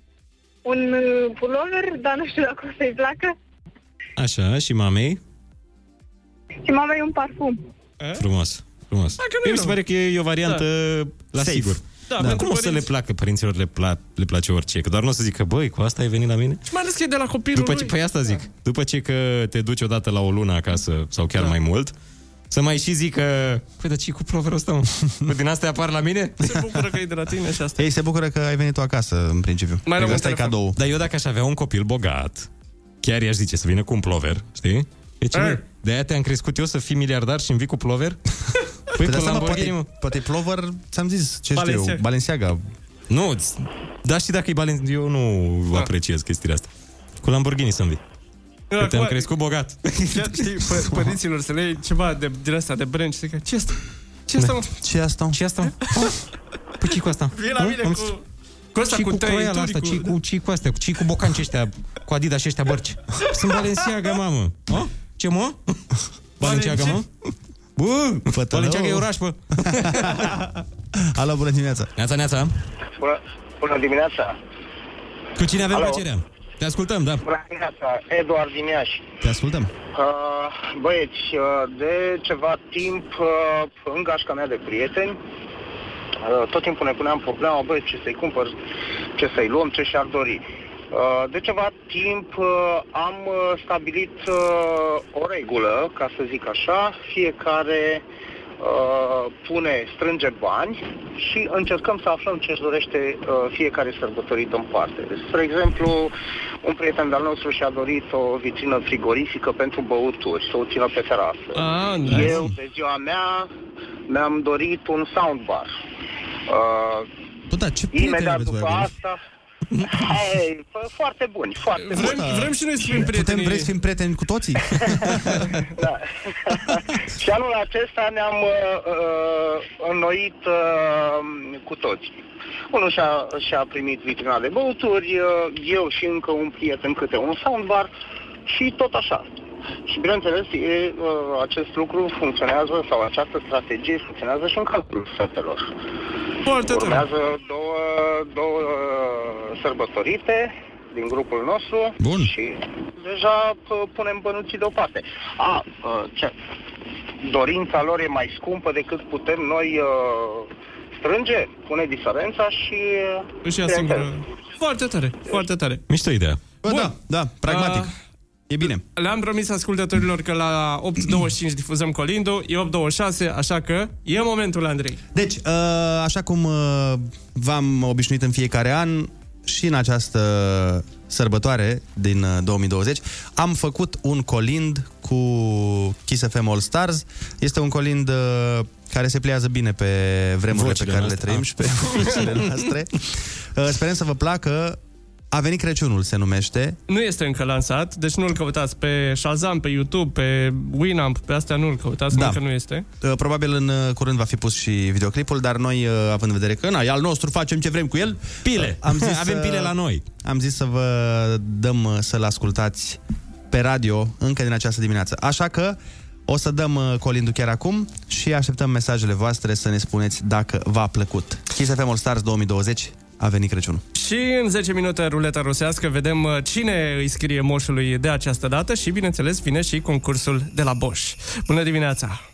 S19: un uh, pulover, dar nu știu dacă o să-i placă.
S6: Așa, și mamei?
S19: Și mama e un parfum.
S6: Frumos, frumos.
S7: Dacă nu
S6: Mie
S7: e
S6: mi se
S7: rău.
S6: pare că e o variantă la
S8: Safe.
S6: sigur.
S7: Da,
S6: Dar
S7: pentru
S6: cum o să le
S7: părinți.
S6: placă părinților, le, pla- le place orice? Că doar nu o să zică, băi, cu asta ai venit la mine?
S7: Și mai ales că e de la copilul
S6: După ce,
S7: lui.
S6: păi asta zic, după ce că te duci odată la o lună acasă, sau chiar mai mult, să mai și zică, păi, dar ce cu proverul ăsta, mă? Păi din asta apar la mine?
S7: Se bucură că e de la tine și asta.
S8: Ei se bucură că ai venit tu acasă, în principiu.
S7: Mai
S8: Adică
S7: luăm
S8: asta e
S7: un telefon.
S8: cadou.
S6: Dar eu dacă aș avea un copil bogat, chiar i-aș zice să vină cu un plover, știi? Deci,
S7: Eh.
S6: de aia te-am crescut eu să fii miliardar și îmi vii cu plover? Păi Păi,
S8: Păi
S6: cu
S8: de asta, mă,
S6: Lamborghini,
S8: poate,
S6: mă.
S8: poate plover, ți-am zis, ce știu eu,
S6: Balenciaga.
S8: Balenciaga.
S6: Nu, da și dacă e Balen, eu nu
S20: Da.
S6: apreciez chestiile astea. Cu Lamborghini să-mi vii. Că te-am
S20: acum-
S6: crescut bogat.
S20: Chiar știi, pă- părinților să le iei ceva de, din asta, de brand și zic, ce asta? Ce asta, mă?
S8: Ce asta?
S6: Ce asta? Păi ce cu asta?
S20: Vii la
S6: Hă?
S20: mine
S6: Am-
S20: cu... Cu asta,
S6: și
S20: cu,
S6: cu
S20: trei
S6: croiala
S20: inturi,
S6: asta, cu... cu, ci cu astea, ci cu bocanci ăștia, cu Adidas și ăștia bărci. Sunt Balenciaga, mamă. A? Ce, mă? Balenciaga, mă? Bă, Balenciaga e oraș, bă.
S8: Alo, bună dimineața.
S6: Neața, neața.
S21: Bună, bună dimineața!
S6: Cu cine avem
S21: Alo.
S6: plăcerea? Te ascultăm, da.
S21: Bună dimineața! Eduard din Iași.
S8: Te ascultăm.
S21: Uh, băieți, uh, de ceva timp, uh, în gașca mea de prieteni, uh, tot timpul ne puneam problema, băi, ce să-i cumpăr, ce să-i luăm, ce și-ar dori. Uh, De ceva timp uh, am uh, stabilit uh, o regulă, ca să zic așa, fiecare uh, pune, strânge bani și încercăm să aflăm ce-și dorește uh, fiecare sărbătorit în parte. Spre exemplu, un prieten de-al nostru și-a dorit o vitrină frigorifică pentru băuturi, să o țină pe terasă.
S20: Ah, nice.
S21: Eu, de ziua mea, mi-am dorit un soundbar. Uh,
S8: Bă, da, ce prieteni
S21: imediat
S8: aveți voi
S21: după
S8: acolo?
S21: asta... Ei, fă- foarte buni, foarte
S20: Vrem,
S21: buni.
S20: vrem și noi să fim
S8: Putem,
S20: prieteni.
S8: vreți să fim prieteni cu toții?
S21: Și anul acesta ne-am uh, uh, înnoit uh, cu toți. Unul și-a, și-a primit vitrina de băuturi, uh, eu și încă un prieten câte un soundbar și tot așa. Și bineînțeles, e, uh, acest lucru funcționează, sau această strategie funcționează și în cazul fetelor.
S20: Foarte tare.
S21: Urmează două, două uh, sărbătorite din grupul nostru
S8: Bun.
S21: și deja p- punem bănuții deoparte. A, uh, ce? Dorința lor e mai scumpă decât putem noi uh, strânge, pune diferența și... uh,
S20: Își ia
S21: bineînțeles,
S20: singură. Foarte tare, foarte tare.
S6: Mișto ideea.
S8: Bă, da, da, pragmatic.
S20: Uh,
S8: E bine.
S20: Le-am promis ascultătorilor că la 8.25 difuzăm Colindu, e 8.26, așa că e momentul, Andrei.
S8: Deci, uh, așa cum uh, v-am obișnuit în fiecare an, și în această sărbătoare din uh, 2020, am făcut un colind cu Kiss FM All Stars. Este un colind uh, care se pliază bine pe vremurile
S6: Vocile
S8: pe care
S6: noastre,
S8: le trăim
S6: ah.
S8: și pe vocile noastre. Uh, sperăm să vă placă. A venit Crăciunul, se numește.
S20: Nu este încă lansat, deci nu-l căutați pe Shazam, pe YouTube, pe Winamp, pe astea nu-l căutați,
S8: Da.
S20: încă nu este.
S8: Uh, Probabil în uh, curând va fi pus și videoclipul, dar noi, uh, având în vedere că na, e al nostru, facem ce vrem cu el.
S6: Pile.
S8: Am zis,
S6: Avem
S8: uh,
S6: pile la noi.
S8: Am zis să vă dăm uh, să-l ascultați pe radio încă din această dimineață. Așa că o să dăm uh, colindul chiar acum și așteptăm mesajele voastre să ne spuneți dacă v-a plăcut. Kiss FM All Stars 2020 a venit Crăciunul.
S20: Și în 10 minute ruleta rusească vedem uh, cine îi scrie moșului de această dată și, bineînțeles, vine și concursul de la Bosch. Bună dimineața!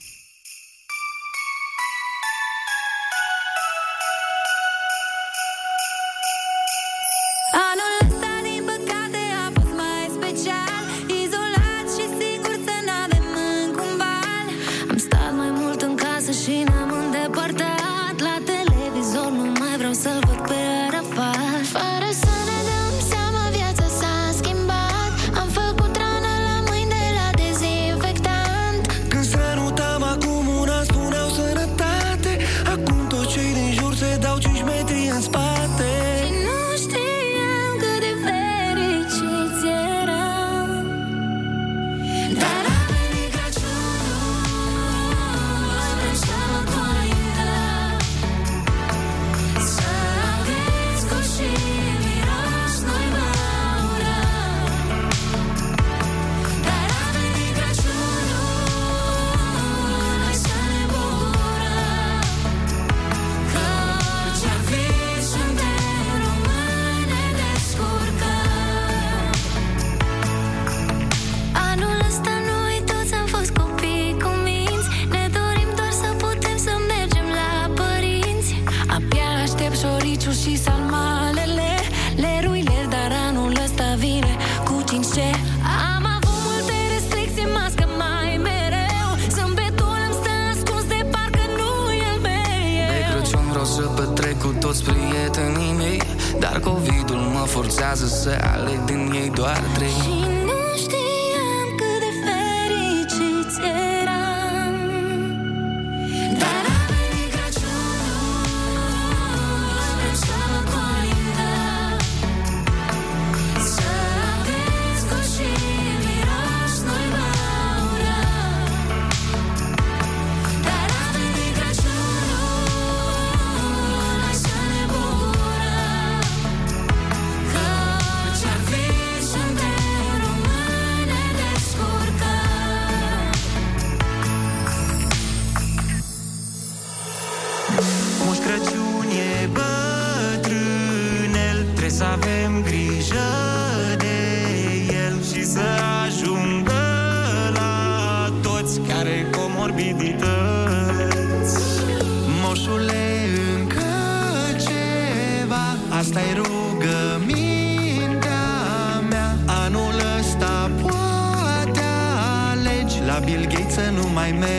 S22: Să nu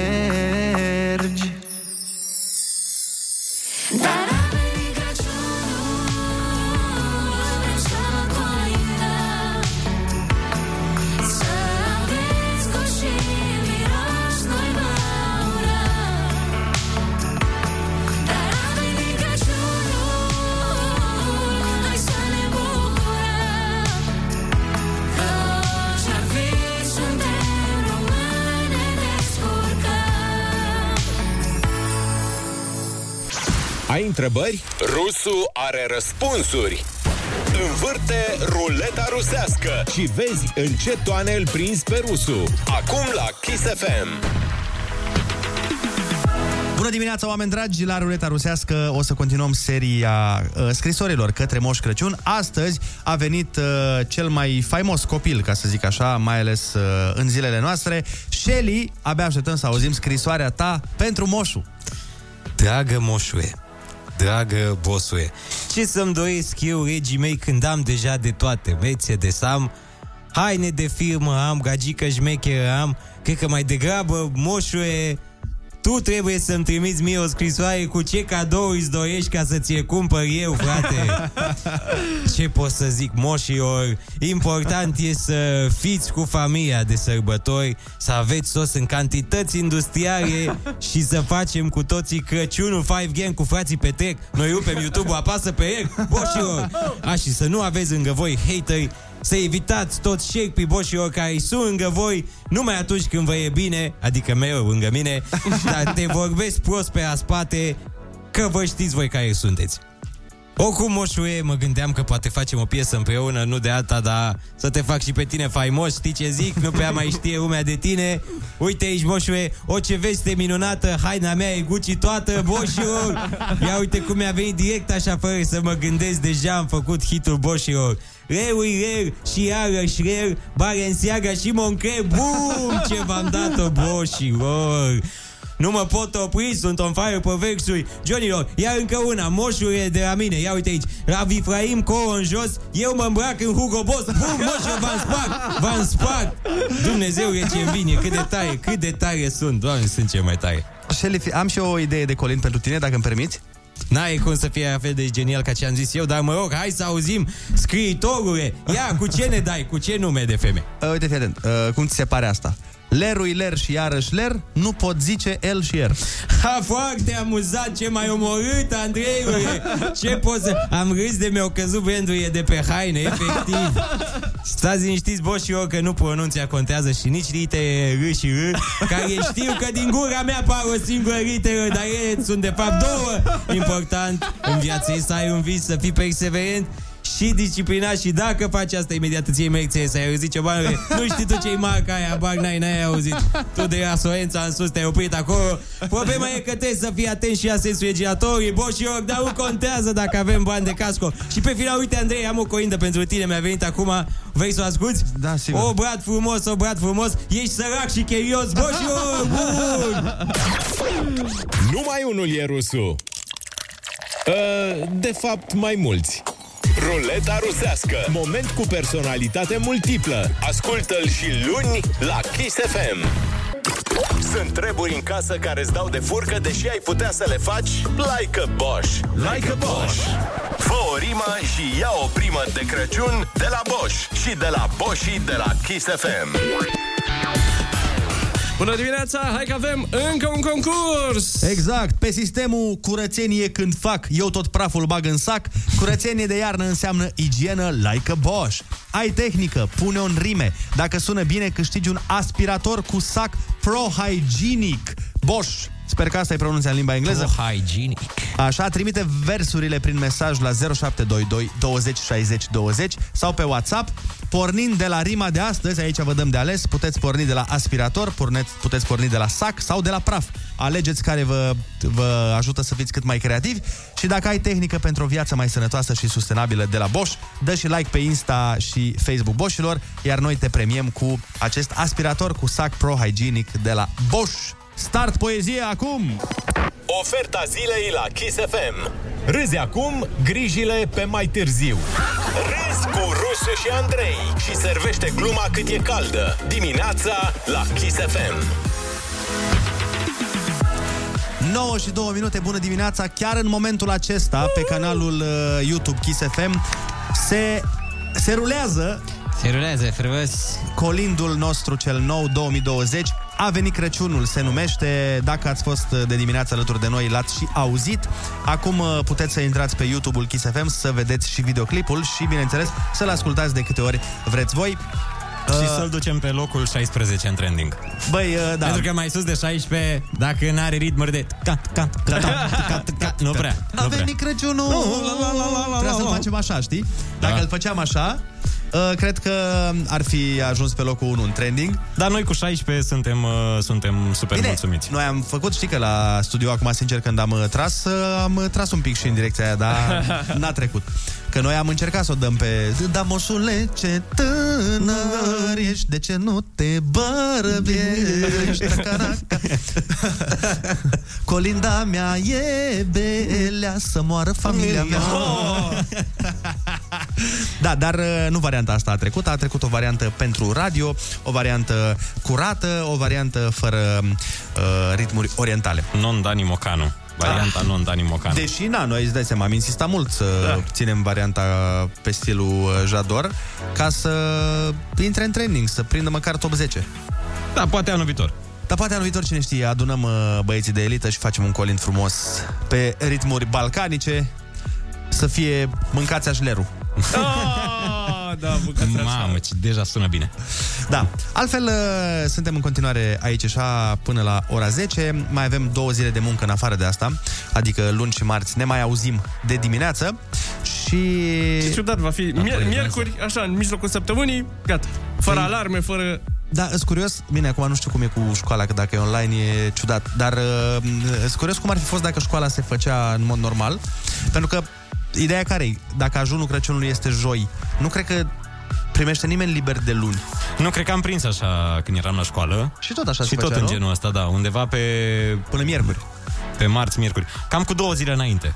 S14: întrebări? Rusu are răspunsuri. Învârte ruleta rusească și vezi în ce toane îl prinzi pe Rusu. Acum la Kiss FM.
S8: Bună dimineața, oameni dragi! La ruleta rusească o să continuăm seria uh, scrisorilor către Moș Crăciun. Astăzi a venit uh, cel mai faimos copil, ca să zic așa, mai ales uh, în zilele noastre. Shelly, abia așteptăm să auzim scrisoarea ta pentru Moșu.
S6: Dragă moșule, dragă bosule, ce să-mi doresc eu, regii mei, când am deja de toate, Mercedes am, haine de firmă am, gagică șmecheră am, cred că mai degrabă, moșule, tu trebuie să-mi trimiți mie o scrisoare cu ce cadou îți dorești ca să ți-l cumpăr eu, frate. Ce pot să zic, moșilor? Important e să fiți cu familia de sărbători, să aveți sos în cantități industriale și să facem cu toții Crăciunul 5 Gang cu frații Petrec. Noi rupem YouTube-ul, apasă pe el, moșilor! A, și să nu aveți lângă voi hateri, să evitați toți șerpii boșilor care sunt lângă voi numai atunci când vă e bine, adică mereu lângă mine, dar te vorbesc prost pe la spate că vă știți voi care sunteți. Oricum, moșule, mă gândeam că poate facem o piesă împreună, nu de alta, dar să te fac și pe tine faimos, știi ce zic? Nu prea mai știe lumea de tine. Uite aici, moșule, o ce veste minunată, haina mea e Gucci toată, boșilor. Ia uite cum mi-a venit direct așa, fără să mă gândesc, deja am făcut hitul boșilor. Reui rel și iarăși rel, Balenciaga și Moncler, bum, ce v-am dat-o, boșilor. Nu mă pot opri, sunt on fire pe versuri. Johnilor, iar încă una, moșurile de la mine Ia uite aici, la Vifraim, colo în jos Eu mă îmbrac în Hugo Boss. Bum, moșul, v-am spart, v-am spart. Dumnezeu e ce vine, cât de tare, cât de tare sunt Doamne, sunt ce mai tare.
S8: Shelly, am și o idee de colin pentru tine, dacă îmi permiți.
S6: N-ai cum să fie la fel de genial ca ce am zis eu, dar mă rog, hai să auzim scriitorule. Ia, cu ce ne dai? Cu ce nume de femeie?
S8: Uh, uite, fii atent, uh, cum ți se pare asta? Lerui ler și iarăși ler, nu pot zice el și er.
S6: Ha, foarte amuzant, ce mai omorât, Andreiule Ce pot să... Am râs de mi-au căzut brandurile de pe haine, efectiv. Stați liniștiți, boși și eu, că nu pronunția contează și nici lite R și R Care știu că din gura mea par o singură literă Dar ele sunt de fapt două. Important în viața ei să ai un vis, să fii perseverent și disciplinat și dacă faci asta imediat îți iei mecție să ai auzit ceva. Nu știi tu ce-i marca aia, bag, n-ai, n-ai auzit. Tu de la Sorența în sus te-ai oprit acolo. Problema e că trebuie să fii atent și la sensul giratorii Boș și eu, dar nu contează dacă avem bani de casco. Și pe final, uite Andrei, am o coindă pentru tine Mi-a venit acum, vrei să o asculti?
S8: Da, sigur.
S6: O brat frumos, o brat frumos. Ești sărac și cherios, boș și eu, bun!
S14: Numai unul e rusul. Uh, de fapt, mai mulți. Ruleta rusească. Moment cu personalitate multiplă. Ascultă-l și luni la Kiss FM. Sunt treburi în casă care îți dau de furcă, deși ai putea să le faci like a Bosch. Like a Bosch. Fă o rimă și ia o primă de Crăciun de la Bosch și de la Boschii de la Kiss FM.
S7: Bună dimineața, hai că avem încă un concurs!
S8: Exact, pe sistemul curățenie când fac, eu tot praful bag în sac, curățenie de iarnă înseamnă igienă like a Bosch. Ai tehnică, pune-o în rime. Dacă sună bine, câștigi un aspirator cu sac Pro Hygienic. Bosch, Sper că asta e pronunția în limba engleză.
S6: hygienic.
S8: Așa, trimite versurile prin mesaj la 0722 20 60 20 sau pe WhatsApp. Pornind de la rima de astăzi, aici vă dăm de ales, puteți porni de la aspirator, porneți, puteți porni de la sac sau de la praf. Alegeți care vă, vă ajută să fiți cât mai creativi și dacă ai tehnică pentru o viață mai sănătoasă și sustenabilă de la Bosch, dă și like pe Insta și Facebook Boschilor, iar noi te premiem cu acest aspirator cu sac Pro Hygienic de la Bosch. Start poezie acum!
S14: Oferta zilei la Kiss FM. Râzi acum, grijile pe mai târziu. Râzi cu Rusu și Andrei și servește gluma cât e caldă. Dimineața la Kiss FM.
S8: 9 și 2 minute, bună dimineața! Chiar în momentul acesta, pe canalul uh, YouTube Kiss FM, se, se rulează
S6: Se rulează frumos.
S8: colindul nostru cel nou 2020. A venit Crăciunul, se numește. Dacă ați fost uh, de dimineață alături de noi, l-ați și auzit. Acum uh, puteți să intrați pe YouTube-ul Kiss FM să vedeți și videoclipul și, bineînțeles, să-l ascultați de câte ori vreți voi.
S6: Și să-l ducem pe locul 16 în trending.
S8: Băi, uh, da.
S6: Pentru că mai sus de 16, dacă n-are ritmuri de cat, cat, cat, cat, cat, cat, nu prea.
S8: A
S6: Nu prea.
S8: venit Crăciunul! Trebuie să-l facem așa, știi? Dacă
S6: Da.
S8: îl făceam așa, uh, cred că ar fi ajuns pe locul 1 în trending.
S6: Dar noi cu 16 suntem, uh, suntem super
S8: Bine,
S6: mulțumiți.
S8: noi am făcut, știi că la studio, acum sincer, când am uh, tras, uh, am uh, tras un pic și în direcția aia, dar n-a trecut. Că noi am încercat să o dăm pe Da, moșule, ce tânăr ești, de ce nu te bărbești? Tacaraca. Colinda mea e belea Să moară familia mea Da, dar uh, nu varianta asta a trecut A trecut o variantă pentru radio O variantă curată O variantă fără uh, ritmuri orientale
S6: Non-Dani Mocanu. Varianta
S8: Ah.
S6: non-Dani Mocanu.
S8: Deși, na, noi îți dai seama, am insistat mult să da. ținem varianta pe stilul uh, Jador Ca să intre în trending, să prindă măcar top 10
S6: Da, poate anul viitor
S8: Dar poate anul viitor, cine știe, adunăm uh, băieții de elită și facem un colind frumos pe ritmuri balcanice să fie mâncați așlerul.
S7: Ah, da, bucăți
S6: Mamă, ce deja sună bine.
S8: Da. Altfel, uh, suntem în continuare aici așa până la ora 10. Mai avem două zile de muncă în afară de asta, adică luni și marți ne mai auzim de dimineață și...
S7: Ce ciudat va fi. Mier- miercuri, așa, în mijlocul săptămânii, gata. Fără
S8: Păi-
S7: alarme, fără...
S8: Da, sunt curios, bine, acum nu știu cum e cu școala, că dacă e online e ciudat, dar uh, sunt curios cum ar fi fost dacă școala se făcea în mod normal, pentru că ideea care e, dacă ajunul Crăciunului este joi, nu cred că primește nimeni liber de luni.
S6: Nu, cred că am prins așa când eram la școală.
S8: Și tot așa
S6: Și
S8: se
S6: tot
S8: făcea,
S6: în
S8: nu?
S6: genul ăsta, da. Undeva pe...
S8: Până miercuri.
S6: Pe marți, miercuri. Cam cu două zile înainte.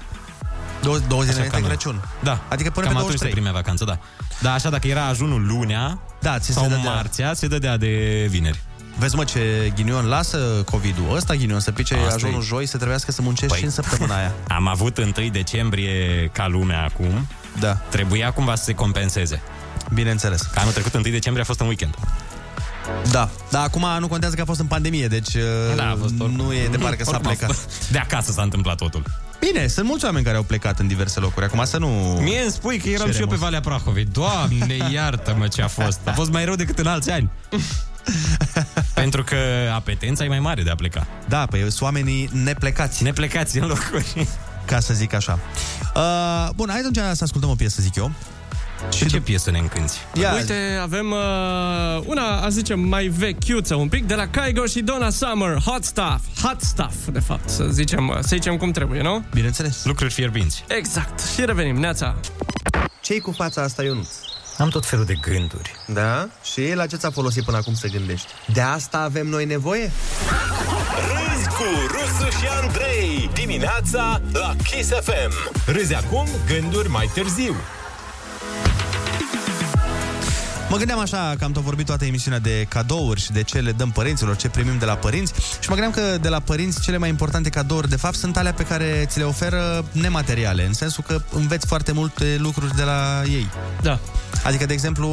S8: Două, două zile
S6: Așa,
S8: înainte de
S6: cam
S8: Crăciun.
S6: Da.
S8: Adică până
S6: Cam
S8: pe
S6: atunci se
S8: 23.
S6: primea vacanță, da. Da, așa, dacă era ajunul lunea
S8: da, ți se
S6: sau
S8: dădea.
S6: marțea, se dădea de vineri.
S8: Vezi, mă, ce ghinion lasă COVID-ul. Ăsta ghinion, să pice
S6: Asta
S8: ajunul
S6: e.
S8: joi, să trebuiască să muncești
S6: Păi.
S8: și în săptămâna aia.
S6: Am avut 1 decembrie ca lumea acum.
S8: Da.
S6: Trebuia cumva să se compenseze.
S8: Bineînțeles.
S6: Că anul trecut 1 decembrie a fost în weekend.
S8: Da, dar acum nu contează că a fost în pandemie, deci
S6: Da, a fost oricum.
S8: nu e de parcă s-a
S6: Oricum a
S8: plecat.
S6: fost- De acasă s-a întâmplat totul.
S8: Bine, sunt mulți oameni care au plecat în diverse locuri. Acum să nu...
S6: Mie îmi spui că eram
S8: cerem
S6: și eu pe
S8: o-
S6: Valea Prahovei. Doamne, iartă-mă ce a fost. A fost mai rău decât în alți ani. Pentru că apetența e mai mare de a pleca.
S8: Da, păi sunt oamenii neplecați.
S6: Neplecați în locuri.
S8: Ca să zic așa. Uh, bun, hai atunci să ascultăm o piesă, zic eu.
S6: Și ce piesă ne încânti?
S8: Ia,
S7: Uite, avem uh, una, a zicem, mai vechiuță un pic, de la Kygo și Donna Summer, Hot Stuff, Hot Stuff, de fapt, să zicem, uh, să zicem cum trebuie, nu?
S8: Bineînțeles.
S6: Lucruri fierbinți.
S7: Exact. Și revenim, neața.
S8: Ce-i cu fața asta, Ionuț?
S6: Am tot felul de gânduri.
S8: Da? Și la ce ți-a folosit până acum să gândești? De asta avem noi nevoie?
S14: Râzi cu Rusu și Andrei. Dimineața la Kiss FM. Râzi acum, gânduri mai târziu.
S8: Mă gândeam așa că am tot vorbit toată emisiunea de cadouri și de ce le dăm părinților, ce primim de la părinți și mă gândeam că de la părinți cele mai importante cadouri de fapt sunt alea pe care ți le oferă nemateriale, în sensul că înveți foarte multe lucruri de la ei.
S7: Da.
S8: Adică, de exemplu,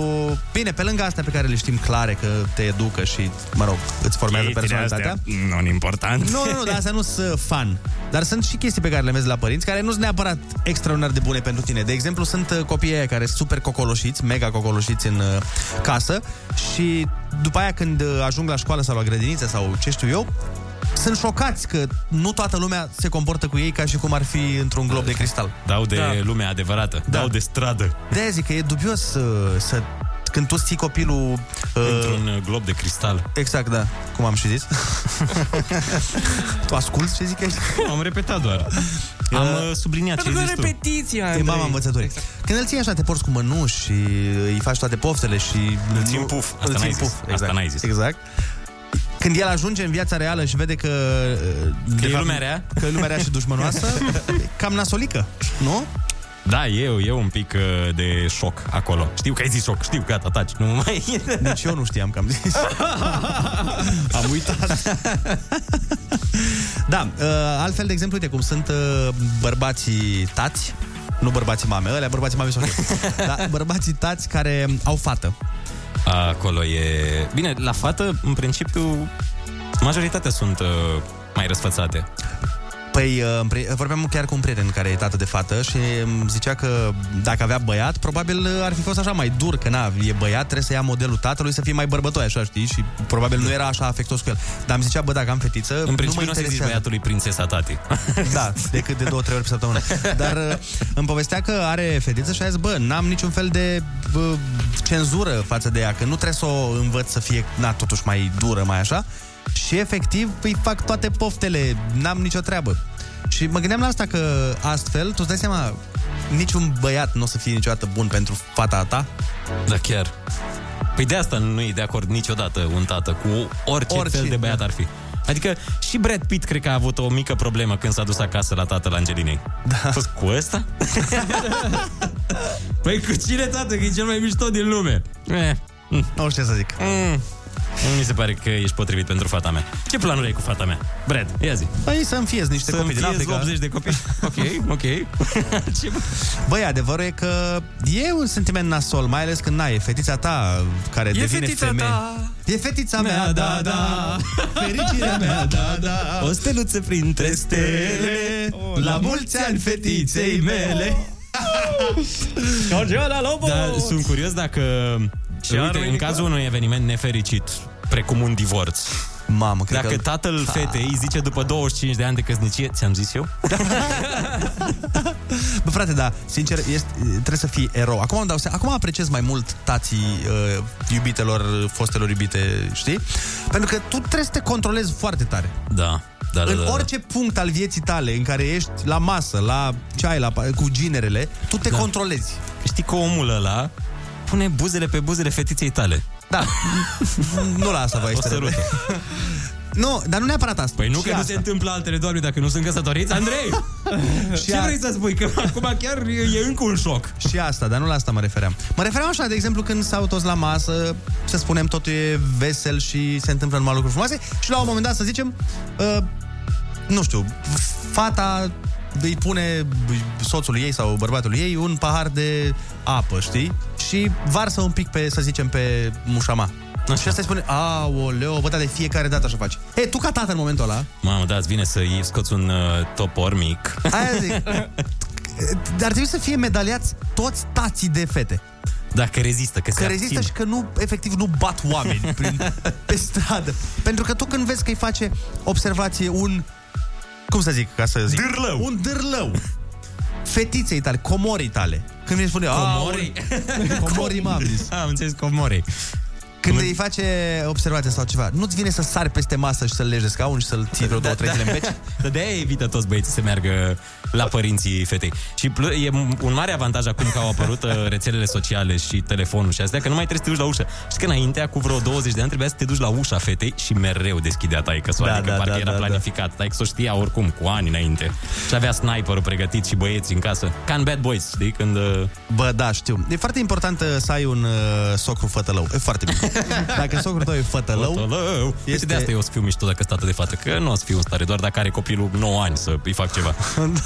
S8: bine, pe lângă astea pe care le știm clare că te educă și, mă rog, îți formează personalitatea.
S6: Non important.
S8: Nu, nu, nu, dar astea nu sunt fan. Dar sunt și chestii pe care le vezi la părinți care nu sunt neapărat extraordinar de bune pentru tine. De exemplu, sunt uh, copiii aia care sunt super cocoloșiți, mega cocoloșiți în uh, casă și după aia când uh, ajung la școală sau la grădiniță sau ce știu eu, sunt șocați că nu toată lumea se comportă cu ei ca și cum ar fi într-un glob de cristal.
S6: Dau de da. lumea adevărată, da. dau de stradă.
S8: De-aia zic că e dubios să, să când tu ții copilul... Uh,
S6: Într-un uh, glob de cristal.
S8: Exact, da. Cum am și zis. tu asculti ce zic aici?
S6: Am repetat doar. Am uh, subliniat ce
S7: Pentru
S6: ai
S7: că
S6: zis tu.
S7: repetiția,
S8: E
S7: Andrei.
S8: mama învățătorii. Exact. Când îl ții așa, te porți cu mănuși și îi faci toate poftele și...
S6: Îl ții în puf. Asta
S8: îl ții
S6: n-ai
S8: în
S6: zis.
S8: puf.
S6: Asta n-ai zis.
S8: Exact. Când el ajunge în viața reală și vede că... uh,
S6: Că
S8: de
S6: e
S8: fapt,
S6: lumea rea?
S8: Că e lumea rea și dușmănoasă, cam nasolică, nu?
S6: Da, e, e un pic uh, de șoc acolo. Știu că ai zis șoc, știu, gata, taci. Nu mai...
S8: Nici eu nu știam că am zis. am uitat. da, uh, altfel, de exemplu, uite cum sunt uh, bărbații tați, nu bărbații mame, ălea bărbații mame sunt ok. Dar bărbații tați care au fată.
S6: Acolo e... Bine, la fată, în principiu, majoritatea sunt uh, mai răsfățate.
S8: Păi, uh, pri- vorbeam chiar cu un prieten care e tată de fată și îmi zicea că dacă avea băiat, probabil uh, ar fi fost așa mai dur, că na, e băiat, trebuie să ia modelul tatălui să fie mai bărbătoi, așa, știi? Și probabil nu era așa afectos cu el. Dar îmi zicea, bă, dacă am fetiță,
S6: În
S8: nu mă
S6: principiu nu, o să zici
S8: interesează.
S6: băiatului prințesa tati.
S8: Da, decât de două, trei ori pe săptămână. Dar uh, îmi povestea că are fetiță și a zis, bă, n-am niciun fel de bă, cenzură față de ea, că nu trebuie să o învăț să fie, na, totuși mai dură, mai așa. Și efectiv îi fac toate poftele, n-am nicio treabă. Și mă gândeam la asta că astfel, tu îți dai seama, niciun băiat nu o să fie niciodată bun pentru fata ta.
S6: Da, chiar. Păi de asta nu e de acord niciodată un tată cu orice,
S8: Orice,
S6: orice fel de băiat
S8: da.
S6: ar fi. Adică și Brad Pitt cred că a avut o mică problemă când s-a dus acasă la tatăl Angelinei. Da. A fost cu ăsta? păi cu cine, tată, că e cel mai mișto din lume? Eh.
S8: Nu știu ce să zic.
S6: Mm. Nu mi se pare că ești potrivit pentru fata mea. Ce planuri ai cu fata mea? Brad, ia zi.
S8: Păi să-mi fiez niște
S6: Să-mi
S8: copii din
S6: fiezi
S8: Africa.
S6: 80 de copii. Ok, ok. Ce...
S8: Băi, adevărul e că e un sentiment nasol, mai ales când n-ai, e fetița ta care
S7: E
S8: devine
S7: fetița
S8: femeie.
S7: ta.
S8: E fetița mea, da, da, fericirea mea, da, da.
S6: O steluță printre stele,
S8: la mulți ani fetiței mele.
S6: Dar sunt curios dacă...
S7: Și
S6: uite,
S7: anul
S6: în cazul unui eveniment nefericit, precum un divorț,
S8: Mamă, cred
S6: dacă
S8: că...
S6: tatăl fetei îi zice după 25 de ani de căsnicie, ți-am zis eu?
S8: Bă, frate, da, sincer, este, trebuie să fii erou. Acum îmi dau seama, acum apreciez mai mult tații uh, iubitelor, fostelor iubite, știi? Pentru că tu trebuie să te controlezi foarte tare.
S6: Da. Da, da,
S8: în
S6: da, da.
S8: orice punct al vieții tale în care ești la masă, la ceai, la, cu ginerele, tu te
S6: Da.
S8: controlezi.
S6: Știi că omul ăla pune buzele pe buzele fetiței tale.
S8: Da. nu la asta vă
S6: O
S8: este
S6: sărută.
S8: Nu, dar nu neapărat asta.
S6: Păi nu
S8: Și
S6: că nu
S8: asta.
S6: se întâmplă altele, doamne, dacă nu sunt căsătoriți, Andrei!
S8: Și
S6: Ce
S8: a-
S6: vrei să spui? Că acum chiar e, e încă un șoc.
S8: Și asta, dar nu la asta mă refeream. Mă refeream așa, de exemplu, când s-au toți la masă, să spunem, totul e vesel și se întâmplă numai lucruri frumoase și la un moment dat, să zicem, uh, nu știu, fata îi pune soțului ei sau bărbatul ei un pahar de apă, știi? Și varsă un pic pe, să zicem, pe mușama. Și asta îi spune, aoleo, bă, dar de fiecare dată așa faci. E, tu ca tată în momentul ăla,
S6: Mamă, da, îți vine să iei, scoți un uh, topor mic.
S8: aia zic, ar trebui să fie medaliați toți tații de fete.
S6: Dacă rezistă, că,
S8: Că
S6: se
S8: rezistă
S6: abțin.
S8: și că nu, efectiv, nu bat oameni prin, pe stradă. Pentru că tu când vezi că îi face observație un, cum să zic, ca să zic?
S6: Dârlău.
S8: Un dârlău. Fetiței tale, comorii tale. Când îi spune,
S6: Comorii?
S8: "Aoleu, comorii m-am zis.
S6: Am înțeles comorii.
S8: Când îi face observație sau ceva, nu-ți vine să sari peste masă și să-l legi de scaun și să-l ții vreo două, trei zile în beci?
S6: Dar de-aia evită toți băieții să meargă la părinții fetei. Și pl- e un mare avantaj acum că au apărut uh, rețelele sociale și telefonul și astea, că nu mai trebuie să te duci la ușă. Și că înainte, cu vreo 20 de ani, trebuia să te duci la ușa fetei și mereu deschidea taică
S8: Da,
S6: adică
S8: da,
S6: parcă
S8: da,
S6: era
S8: da, da.
S6: planificat. Taică o știa oricum, cu ani înainte. Și avea sniperul pregătit și băieți în casă. Ca în Bad Boys, știi? Când... Uh...
S8: Bă, da, știu. E foarte important uh, să ai un uh, socru fătălău. E foarte bine. Dacă socrul tău e fătălău,
S6: Fătălău. Este...
S8: Este-
S6: De asta eu o să fiu mișto dacă stată de fată, că nu o să fiu în stare, doar dacă are copilul 9 ani să îi fac ceva.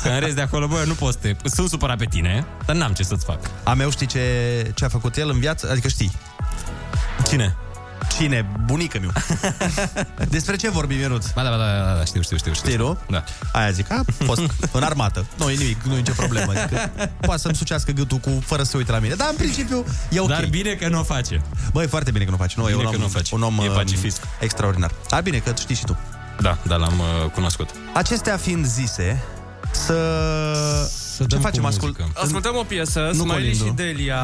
S6: Că în rest de acolo, bă, nu poți să te... Sunt supărat pe tine, dar n-am ce să-ți fac.
S8: a meu știi ce, ce a făcut el în viață? Adică știi.
S6: Cine?
S8: Cine? Bunică miu. Despre ce vorbim, Ionuț?
S6: Ba da, ba da, da, da, știu, știu, știu. știu.
S8: Știi, nu?
S6: Da.
S8: Aia zic, a fost în armată. Nu e nimic, nu e nicio problemă. Adică poate să-mi sucească gâtul cu, fără să se uite la mine. Dar în principiu e ok.
S6: Dar bine că nu o face.
S8: Băi, foarte bine că nu faci. Nu, e
S6: Bine
S8: un om,
S6: că nu o faci.
S8: Un om
S6: E
S8: um,
S6: pacifist.
S8: extraordinar. Dar bine că știi și tu.
S6: Da, da, l-am uh, cunoscut.
S8: Acestea fiind zise, să...
S6: să
S8: Ce
S6: dăm
S8: facem?
S6: cu
S8: Ascult...
S6: muzică.
S7: Ascultăm o piesă,
S8: Nu
S7: Smiley
S8: Colindu.
S7: și Delia,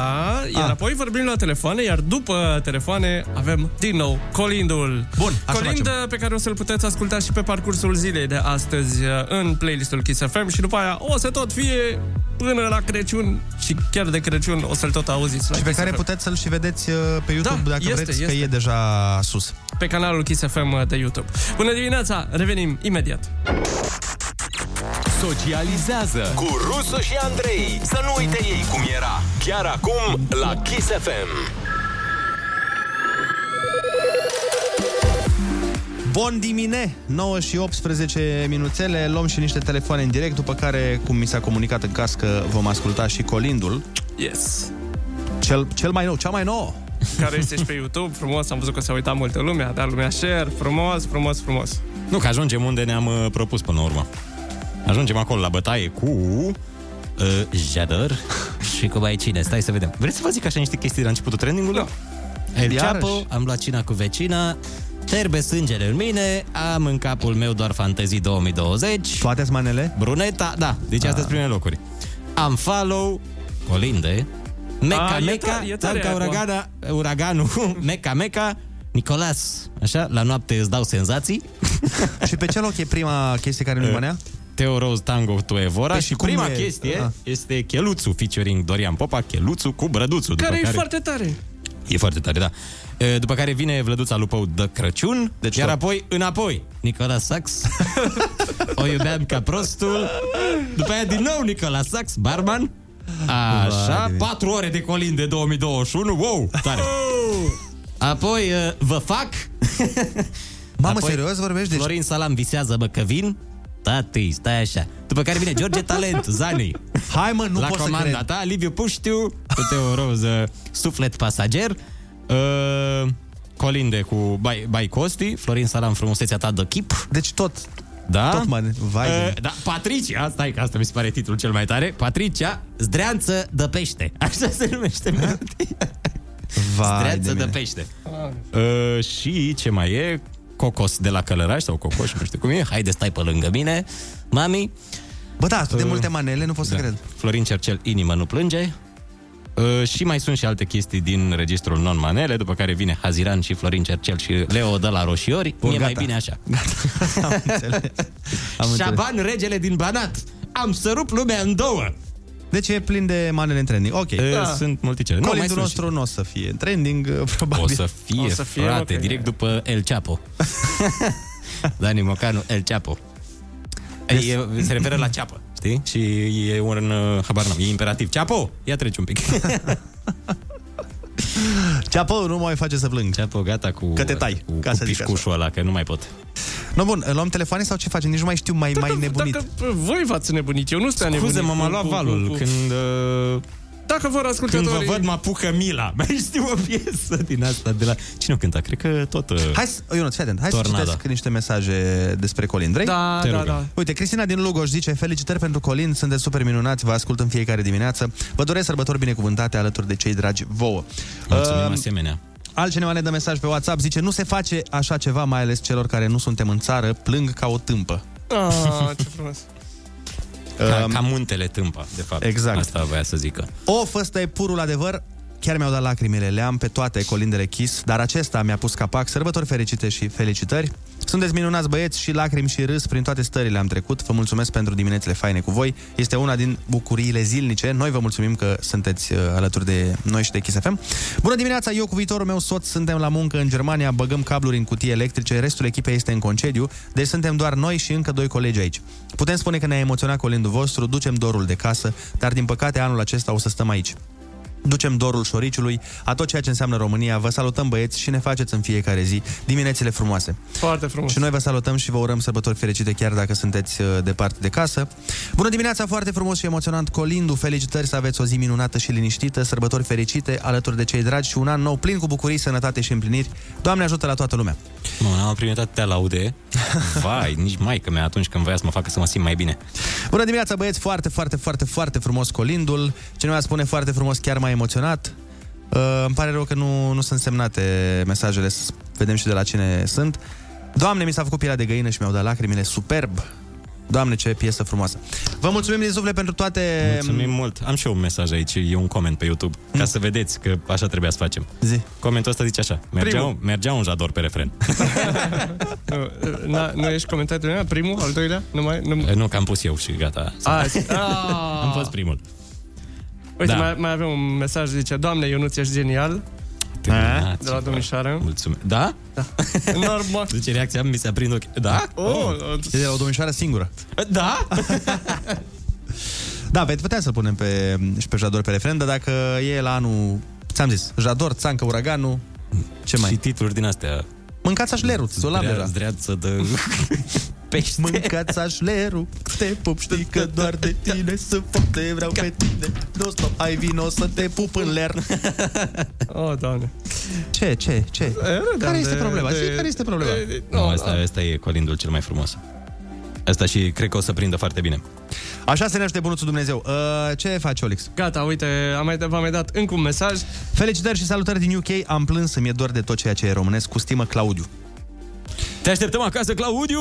S7: iar
S8: Ah.
S7: apoi vorbim la telefoane, iar după telefoane avem din nou Colindul.
S8: Bun, așa
S7: Colind
S8: facem.
S7: pe care o să-l puteți asculta și pe parcursul zilei de astăzi uh, în playlistul Kiss FM și după aia o să tot fie până la Crăciun și chiar de Crăciun o să-l tot auziți la
S8: Și pe
S7: Kiss
S8: care
S7: FM.
S8: puteți să-l și vedeți uh, pe YouTube
S7: Da,
S8: dacă
S7: este,
S8: vreți, că
S7: este.
S8: e deja sus.
S7: pe canalul Kiss FM de YouTube. Bună dimineața, revenim imediat.
S14: Socializează cu Rusu și Andrei. Să nu uite ei cum era. Chiar acum la Kiss FM.
S8: Bun dimine! 9 și 18 minuțele, luăm și niște telefoane în direct, după care, cum mi s-a comunicat în cască, vom asculta și Colindul.
S7: Yes.
S8: Cel, cel mai nou, cea mai nouă.
S7: Care este și pe YouTube, frumos, am văzut că s-a uitat multă lume, a dat lumea share, frumos, frumos, frumos.
S6: Nu, că ajungem unde ne-am uh, propus până la urmă. Ajungem acolo la bătaie cu uh, Jador și cu mai cine. Stai să vedem. Vreți să vă zic așa niște chestii de la începutul trendingului?
S7: Da.
S6: El
S8: Iarăși.
S6: Chapo, am luat cina cu vecina, Terbe sângele în mine, am în capul meu doar fantezii 2020.
S8: Toate manele?
S6: Bruneta, da, deci astea sunt primele locuri. Am follow, Colinde, Meca
S7: Ah, e
S6: Meca,
S7: tare, e tare
S6: ca
S7: acum.
S6: uragana, uraganul, Meca Meca, Nicolas, așa, la noapte îți dau senzații.
S8: și pe ce loc e prima chestie care nu-i manea?
S6: Teo Rose Tango tu Evora
S8: Păi
S6: și
S8: și cum
S6: prima
S8: e?
S6: chestie
S8: Ah.
S6: este Cheluțu featuring Dorian Popa, Cheluțu cu Brăduțu.
S7: Care
S6: după
S7: e foarte tare.
S6: E foarte tare, da. E, După care vine Vlăduța Lupău de Crăciun, deci iar
S8: tot.
S6: apoi înapoi Nicola Sax, o iubeam ca prostul, după aia din nou Nicola Sax, barman, așa,
S8: Vai de mine.
S6: 4 ore de colin de 2021, wow, tare. Apoi uh, vă fac.
S8: Mamă, serios vorbești? Deci-
S6: Florin Salam visează, bă, că vin. Tati, stai așa. După care vine George Talent, Zani.
S8: Hai mă, nu
S6: La
S8: pot să
S6: comanda
S8: cred.
S6: ta, Liviu Puștiu, cu Teo Roză, Suflet Pasager, uh, Colinde cu Bai, Bai Costi, Florin Salam, frumusețea ta de chip.
S8: Deci tot,
S6: Da?
S8: tot man, vai de
S6: Uh,
S8: mine.
S6: da, Patricia, stai că asta mi se pare titlul cel mai tare. Patricia, zdreanță de pește. Așa se numește melodia.
S8: vai
S6: Zdreanță
S8: de
S6: de,
S8: mine.
S6: pește. Uh, și ce mai e? Cocos de la Călăraș sau Cocoș, nu știu cum e. Haide, stai pe lângă mine, mami.
S8: Bă, da, atât de
S6: Uh,
S8: multe manele, nu pot să
S6: da.
S8: cred.
S6: Florin Cercel, Inimă nu plânge. Uh, și mai sunt și alte chestii din registrul non-manele, după care vine Haziran și Florin Cercel și Leo de la Roșiori.
S8: Bun,
S6: Mie mai
S8: gata.
S6: bine așa.
S8: Am înțeles. Am înțeles.
S6: Șaban, regele din Banat. Am să rup lumea în două.
S8: Deci e plin de manele în trending. Ok.
S6: Da. Sunt multicele. Nu, mai
S8: Colindul
S6: sunt
S8: nostru nu o să fie în trending, uh, probabil.
S6: O să fie,
S7: O să fie,
S6: frate,
S7: ok.
S6: direct după El Chapo. Dani Mocanu, El Chapo. E, se referă la ceapă, știi? Și e un, uh, habar n-am, e imperativ. Ceapo, ia treci un pic.
S8: Ceapă, nu mai face să plâng.
S6: Ceapo, gata cu,
S8: Că te tai,
S6: cu,
S8: ca
S6: cu
S8: să zic
S6: pișcușul ăla, că nu mai pot.
S8: No, bun, luăm telefoane sau ce facem? Nici nu mai știu, mai, mai nebunit.
S7: Dacă pă, voi v-ați nebunit, eu nu sunt nebunit.
S6: Scuze-mă, m-a
S7: cu-
S6: luat
S7: cu-
S6: valul
S7: cu- cu-
S6: când... Uh,
S7: Dacă vor
S6: când
S7: ascultătorii...
S6: vă văd, mă apucă mila. Mai știu o piesă din asta de la... Cine o cânta? Cred că tot... Uh,
S8: Hai, să- Ionuț, fii atent, hai
S6: Tornado.
S8: să citesc niște mesaje despre Colin. Vrei?
S7: Da,
S6: Te
S7: da,
S6: rugăm.
S7: da.
S8: Uite, Cristina din Lugoș zice Felicitări pentru Colin, sunteți super minunați, vă ascult în fiecare dimineață. Vă doresc sărbători binecuvântate alături de cei dragi vouă.
S6: Mulțumim
S8: Uh,
S6: asemenea.
S8: Altcineva ne dă mesaj pe WhatsApp, zice Nu se face așa ceva, mai ales celor care nu suntem în țară, plâng ca o tâmpă.
S7: Ah, ce frumos.
S6: Ca,
S8: Um,
S6: ca muntele tâmpa, de fapt.
S8: exact.
S6: Asta voia să zică.
S8: Of, ăsta e purul adevăr. Chiar mi-au dat lacrimile, le am pe toate colindele Kiss, dar acesta mi-a pus capac. Sărbători fericite și felicitări. Sunteți minunați băieți și lacrimi și râs prin toate stările am trecut. Vă mulțumesc pentru diminețile faine cu voi. Este una din bucuriile zilnice. Noi vă mulțumim că sunteți uh, alături de noi și de Kiss FM. Bună dimineața, eu cu viitorul meu soț suntem la muncă în Germania, băgăm cabluri în cutii electrice, restul echipei este în concediu, deci suntem doar noi și încă doi colegi aici. Putem spune că ne-a emoționat colindul vostru, ducem dorul de casă, dar din păcate anul acesta o să stăm aici. Ducem dorul șoriciului, a tot ceea ce înseamnă România. Vă salutăm băieți și ne faceți în fiecare zi diminețile frumoase.
S7: Foarte frumos.
S8: Și noi vă salutăm și vă urăm sărbători fericite chiar dacă sunteți uh, departe de casă. Bună dimineața, foarte frumos și emoționant Colindu. Felicitări să aveți o zi minunată și liniștită, sărbători fericite alături de cei dragi și un an nou plin cu bucurii, sănătate și împliniri. Doamne ajută la toată lumea.
S6: Mă, am primit atâtea laude. Vai, nici mai că mea atunci când voia să mă facă să mă simt mai bine.
S8: Bună dimineața, băieți, foarte, foarte, foarte, foarte frumos Colindul. Cineva spune foarte frumos, chiar mai emoționat. Uh, îmi pare rău că nu, nu sunt semnate mesajele, să vedem și de la cine sunt. Doamne, mi s-a făcut pielea de găină și mi-au dat lacrimile. Superb! Doamne, ce piesă frumoasă. Vă mulțumim din suflet pentru toate...
S6: Mulțumim mult. Am și eu un mesaj aici, e un coment pe YouTube, ca să vedeți că așa trebuia să facem.
S8: Zi.
S6: Comentul ăsta zice așa. Mergea,
S7: Primul.
S6: un, mergea un jador pe refren.
S7: Nu, na, nu ești comentatorul meu? Primul? Al doilea? Nu mai... Nu...
S6: nu, că am pus eu și gata.
S7: A,
S6: Am fost primul.
S7: Uite,
S6: Da.
S7: mai, mai avem un mesaj, zice Doamne, Ionuț, ești genial
S6: Terminați,
S7: De la domnișoară
S6: Mulțumesc. Da?
S7: Da Normal
S6: Zice reacția, mi se aprind ochii. Da?
S7: Oh,
S8: E de la o domnișoară singură.
S6: Da?
S8: Da, veți putea să punem pe, și pe Jador pe refren, dar dacă e la anul, ți-am zis, Jador, Țancă, Uraganul, ce mai?
S6: Și titluri din astea.
S8: Mâncați așlerul, ți-o l-am deja.
S6: Zdreață de pește.
S8: Mâncați așlerul, te pup, știi că doar de tine să fac, te vreau pe tine. Nu stop, hai vino să te pup în ler.
S7: Oh, doamne
S8: Ce, ce, ce? Care este problema? Zi, care este problema?
S6: Nu, asta, asta e colindul cel mai frumos. Asta și cred că o să prindă foarte bine.
S8: Așa se naște bunuțul Dumnezeu. Uh, ce faci, Olix?
S7: Gata, uite, am mai, v-am mai dat încă un mesaj
S8: Felicitări și salutări din UK. Am plâns să mi-e dor de tot ceea ce e românesc. Cu stimă, Claudiu.
S6: Te așteptăm acasă, Claudiu!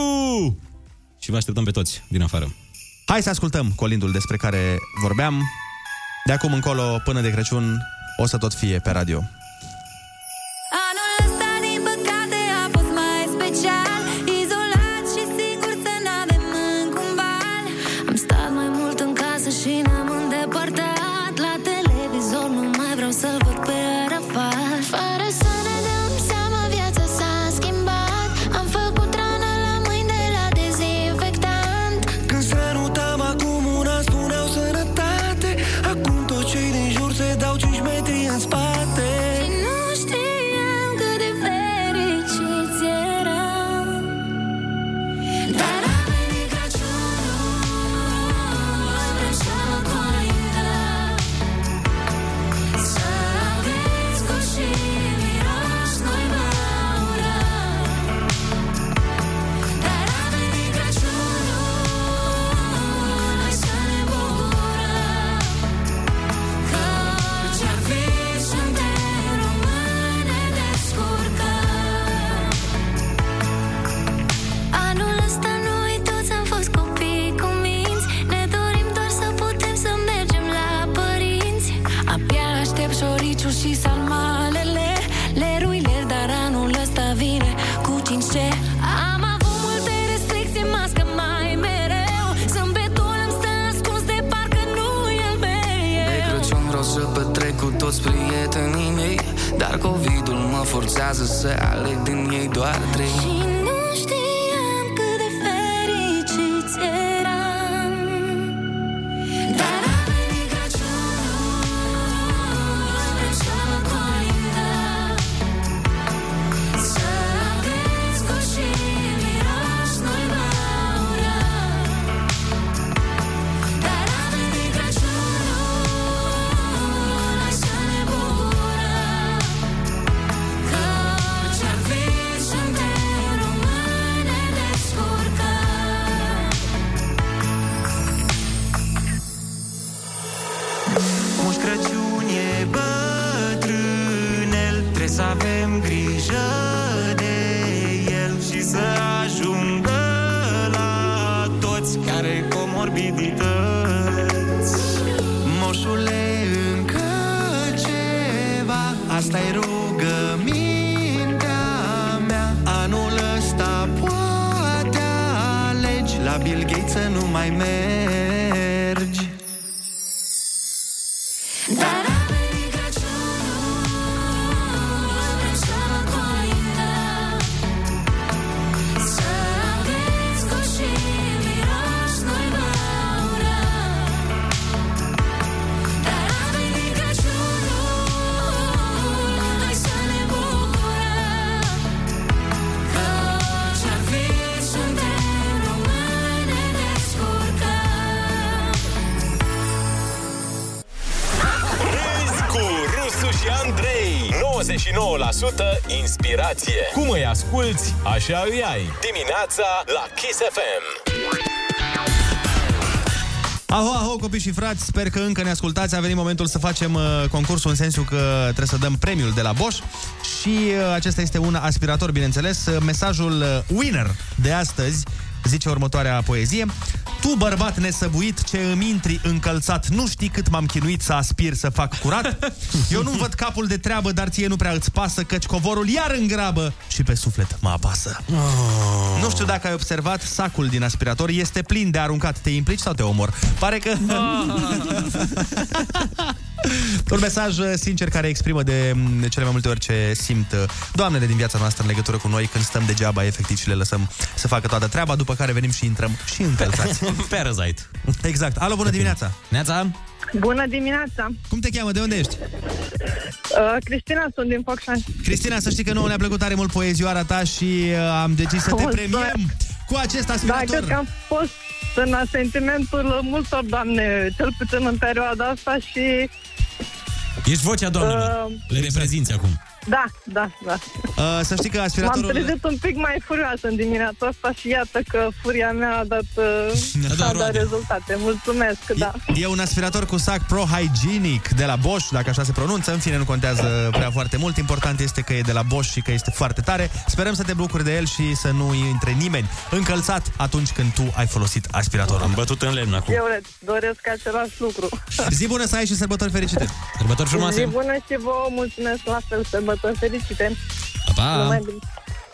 S6: Și vă așteptăm pe toți din afară.
S8: Hai să ascultăm colindul despre care vorbeam. De acum încolo, până de Crăciun, o să tot fie pe radio.
S20: Forțează să aleg din ei doar Gates să
S14: asculti, așa îi ai Dimineața la Kiss FM
S8: Aho, aho, copii și frați, sper că încă ne ascultați. A venit momentul să facem uh, concursul în sensul că trebuie să dăm premiul de la Bosch și uh, acesta este un aspirator, bineînțeles. Uh, mesajul uh, winner de astăzi zice următoarea poezie. Tu, bărbat nesăbuit, ce îmi intri încălțat, nu știi cât m-am chinuit să aspir să fac curat? Eu nu văd capul de treabă, dar ție nu prea îți pasă, căci covorul iar îngrabă și pe suflet mă apasă. Nu știu dacă ai observat, sacul din aspirator este plin de aruncat. Te implici sau te omor? Pare că... Un mesaj uh, sincer care exprimă de, de cele mai multe ori ce simt uh, doamnele din viața noastră în legătură cu noi când stăm degeaba efectiv și le lăsăm să facă toată treaba, după care venim și intrăm și încălțați.
S6: Parasite.
S8: Exact. Alo, bună dimineața!
S6: Neața!
S19: Bună dimineața!
S8: Cum te cheamă? De unde ești?
S19: Uh, Cristina, sunt din Focșani.
S8: Cristina, să știi că nouă ne-a plăcut tare mult poezioara ta și uh, am decis să te
S19: Mulțumesc.
S8: premiem cu acest
S19: Da,
S8: aspirator.
S19: cred că am fost în asentimentul multor doamne, cel puțin în perioada asta și
S6: Ești vocea doamnelor.
S19: Uh,
S6: Le reprezinți acum.
S19: Da, da, da.
S8: Uh, să știi că
S19: M-am
S8: aspiratorul...
S19: trezit un pic mai furioasă în dimineața asta și iată că furia mea a dat, uh,
S8: A dat
S19: a dat
S8: roade.
S19: rezultate. Mulțumesc, da.
S8: E un aspirator cu sac Pro Hygienic de la Bosch, dacă așa se pronunță. În fine, nu contează prea foarte mult. Important este că e de la Bosch și că este foarte tare. Sperăm să te bucuri de el și să nu intre nimeni încălțat atunci când tu ai folosit aspiratorul.
S6: Am bătut în lemn acum.
S19: Eu le doresc același lucru.
S8: Zi bună să ai și sărbători fericite!
S6: Sărbători
S19: Zi bună și vouă, mulțumesc la fel, sărbători fericite.
S6: Pa!
S19: Numai bine.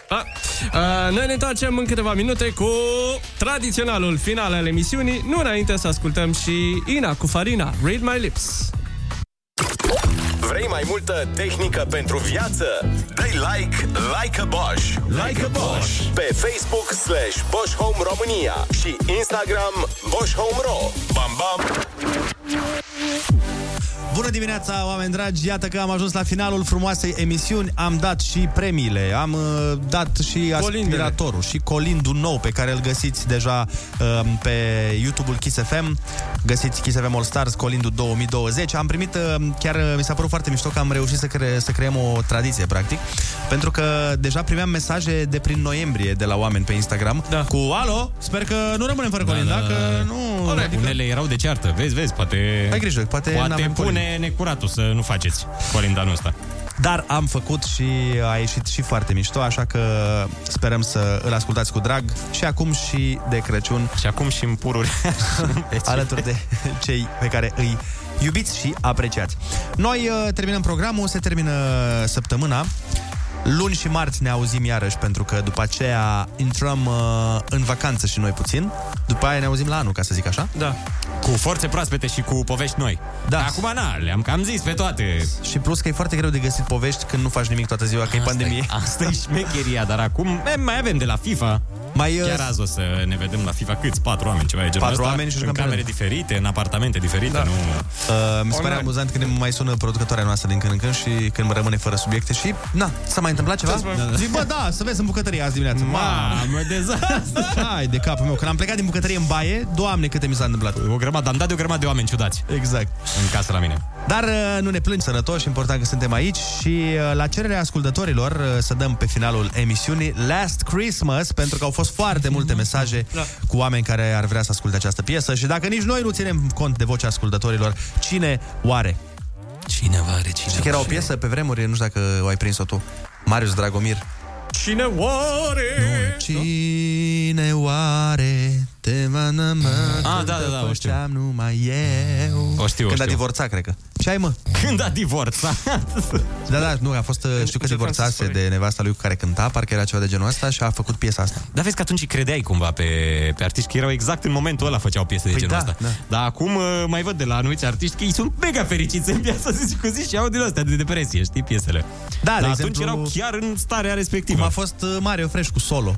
S7: Da. Uh, noi ne întoarcem în câteva minute cu tradiționalul final al emisiunii, nu înainte să ascultăm și Ina cu Farina, Read My Lips.
S14: Vrei mai multă tehnică pentru viață? Dă-i like, like a Bosch. Like a Bosch. Pe Facebook slash Bosch Home România și Instagram Bosch Home Ro. Bam, bam!
S8: Bună dimineața, oameni dragi! Iată că am ajuns la finalul frumoasei emisiuni. Am dat și premiile, am uh, dat și aspiratorul și colindul nou pe care îl găsiți deja uh, pe YouTube-ul Kiss FM. Găsiți Kiss FM All Stars, colindul 2020. Am primit, uh, chiar uh, mi s-a părut foarte mișto că am reușit să, cre- să creăm o tradiție, practic. Pentru că deja primeam mesaje de prin noiembrie de la oameni pe Instagram da. cu Alo, sper că nu rămânem fără colind, da, că nu...
S6: Adică... Unele erau de ceartă. Vezi, vezi, poate...
S8: Ai grijă, poate
S6: Poate
S8: n-avem
S6: pune
S8: colind.
S6: necuratul să nu faceți colindanul ăsta.
S8: Dar am făcut și a ieșit și foarte mișto, așa că sperăm să îl ascultați cu drag și acum și de Crăciun.
S6: Și acum și în pururi.
S8: alături de cei pe care îi iubiți și apreciați. Noi uh, terminăm programul, se termină săptămâna. Luni și marți ne auzim iarăși, pentru că după aceea intrăm uh, în vacanță și noi puțin. După aia ne auzim la anul, ca să zic așa.
S7: Da.
S6: Cu forțe proaspete și cu povești noi.
S8: Da.
S6: Acum, na, le-am cam zis pe toate.
S8: Și plus că e foarte greu de găsit povești când nu faci nimic toată ziua, că e pandemie.
S6: Asta e șmecheria, dar acum e, mai avem de la FIFA.
S8: Mai,
S6: Chiar azi o să ne vedem la FIFA câți? Patru oameni, ceva de genul
S8: Patru
S6: ăsta,
S8: oameni și
S6: în
S8: jucăm
S6: camere
S8: pe
S6: diferite, în apartamente diferite, da. nu...
S8: Uh, mi se pare
S6: Online.
S8: amuzant când ne mai sună producătoarea noastră din când în când și când rămâne fără subiecte și, na, s-a mai întâmplat ceva?
S6: Ce-ți mai- Da, da.
S8: Zic, bă, da, să vezi în bucătărie azi dimineață.
S6: Mamă, dezastru!
S8: Hai de capul meu. Când am plecat din bucătărie în baie, doamne, câte mi s-a întâmplat.
S6: O grămadă, am dat de o grămadă de oameni ciudați.
S8: Exact.
S6: În casă la mine.
S8: Dar uh, nu ne plângi sănătoși, important că suntem aici și uh, la cererea ascultătorilor uh, să dăm pe finalul emisiunii Last Christmas, pentru că au fost foarte multe mesaje
S7: Da.
S8: cu oameni care ar vrea să asculte această piesă și dacă nici noi nu ținem cont de vocea ascultătorilor, cine oare?
S6: Cine oare, cine
S8: Știi că era o piesă pe vremuri, nu știu dacă o ai prins-o tu, Marius Dragomir.
S7: Cine oare?
S8: Cine oare te va nămă
S6: Ah, da, da, da, o știu.
S8: numai eu
S6: O știu, o
S8: Când a
S6: știu.
S8: divorțat, cred că Ce ai, mă?
S6: Când a divorțat?
S8: Da, da, nu, a fost, uh, știu că divorțase de nevasta lui cu care cânta, parcă era ceva de genul ăsta și a făcut piesa asta.
S6: Dar vezi că atunci îi credeai cumva pe, pe artiști, că erau exact în momentul ăla făceau piese de
S8: Păi
S6: genul
S8: da,
S6: ăsta.
S8: da.
S6: Dar acum uh, mai văd de la anumiți artiști că ei sunt mega fericiți în viața zi cu zi și au din astea de depresie, știi, piesele.
S8: Da,
S6: Dar
S8: de
S6: atunci
S8: exemplu-
S6: erau chiar în starea respectivă.
S8: Cum a fost uh, Mario Fresh cu solo.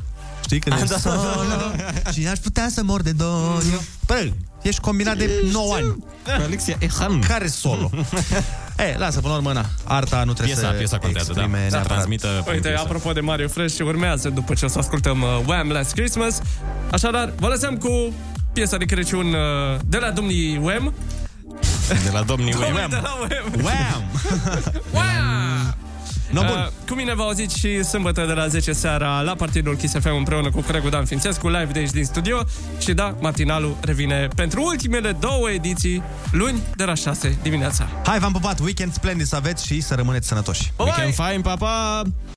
S8: Știi când
S6: Ah,
S8: e
S6: da.
S8: solo Și aș putea să mor de dor Bă, ești combinat de 9 ani
S6: Alexia Ehan
S8: Care solo? e, lasă, până la urmă, na Arta nu trebuie
S6: Piesa-
S8: să
S6: piesa contează, da.
S8: exprime
S6: Să
S8: neapărat.
S6: transmită prin
S7: Uite,
S6: piesă.
S7: apropo de Mario Fresh, urmează după ce o să ascultăm uh, Wham! Last Christmas. Așadar, vă lăsăm cu piesa de Crăciun uh, de la domnii Wham!
S6: De la domnii
S7: Domnii
S6: Wham.
S7: de la Wham!
S8: Wham!
S7: Wham!
S8: No, bun.
S7: Uh, cu mine vă auziți și sâmbătă de la 10 seara la Partidul Kiss FM împreună cu colegul Dan Fințescu, live de aici din studio. Și da, matinalul revine pentru ultimele două ediții, luni de la 6 dimineața.
S8: Hai, v-am pupat, weekend splendid să aveți și să rămâneți sănătoși.
S7: Bye-bye!
S6: Weekend fain, pa, pa!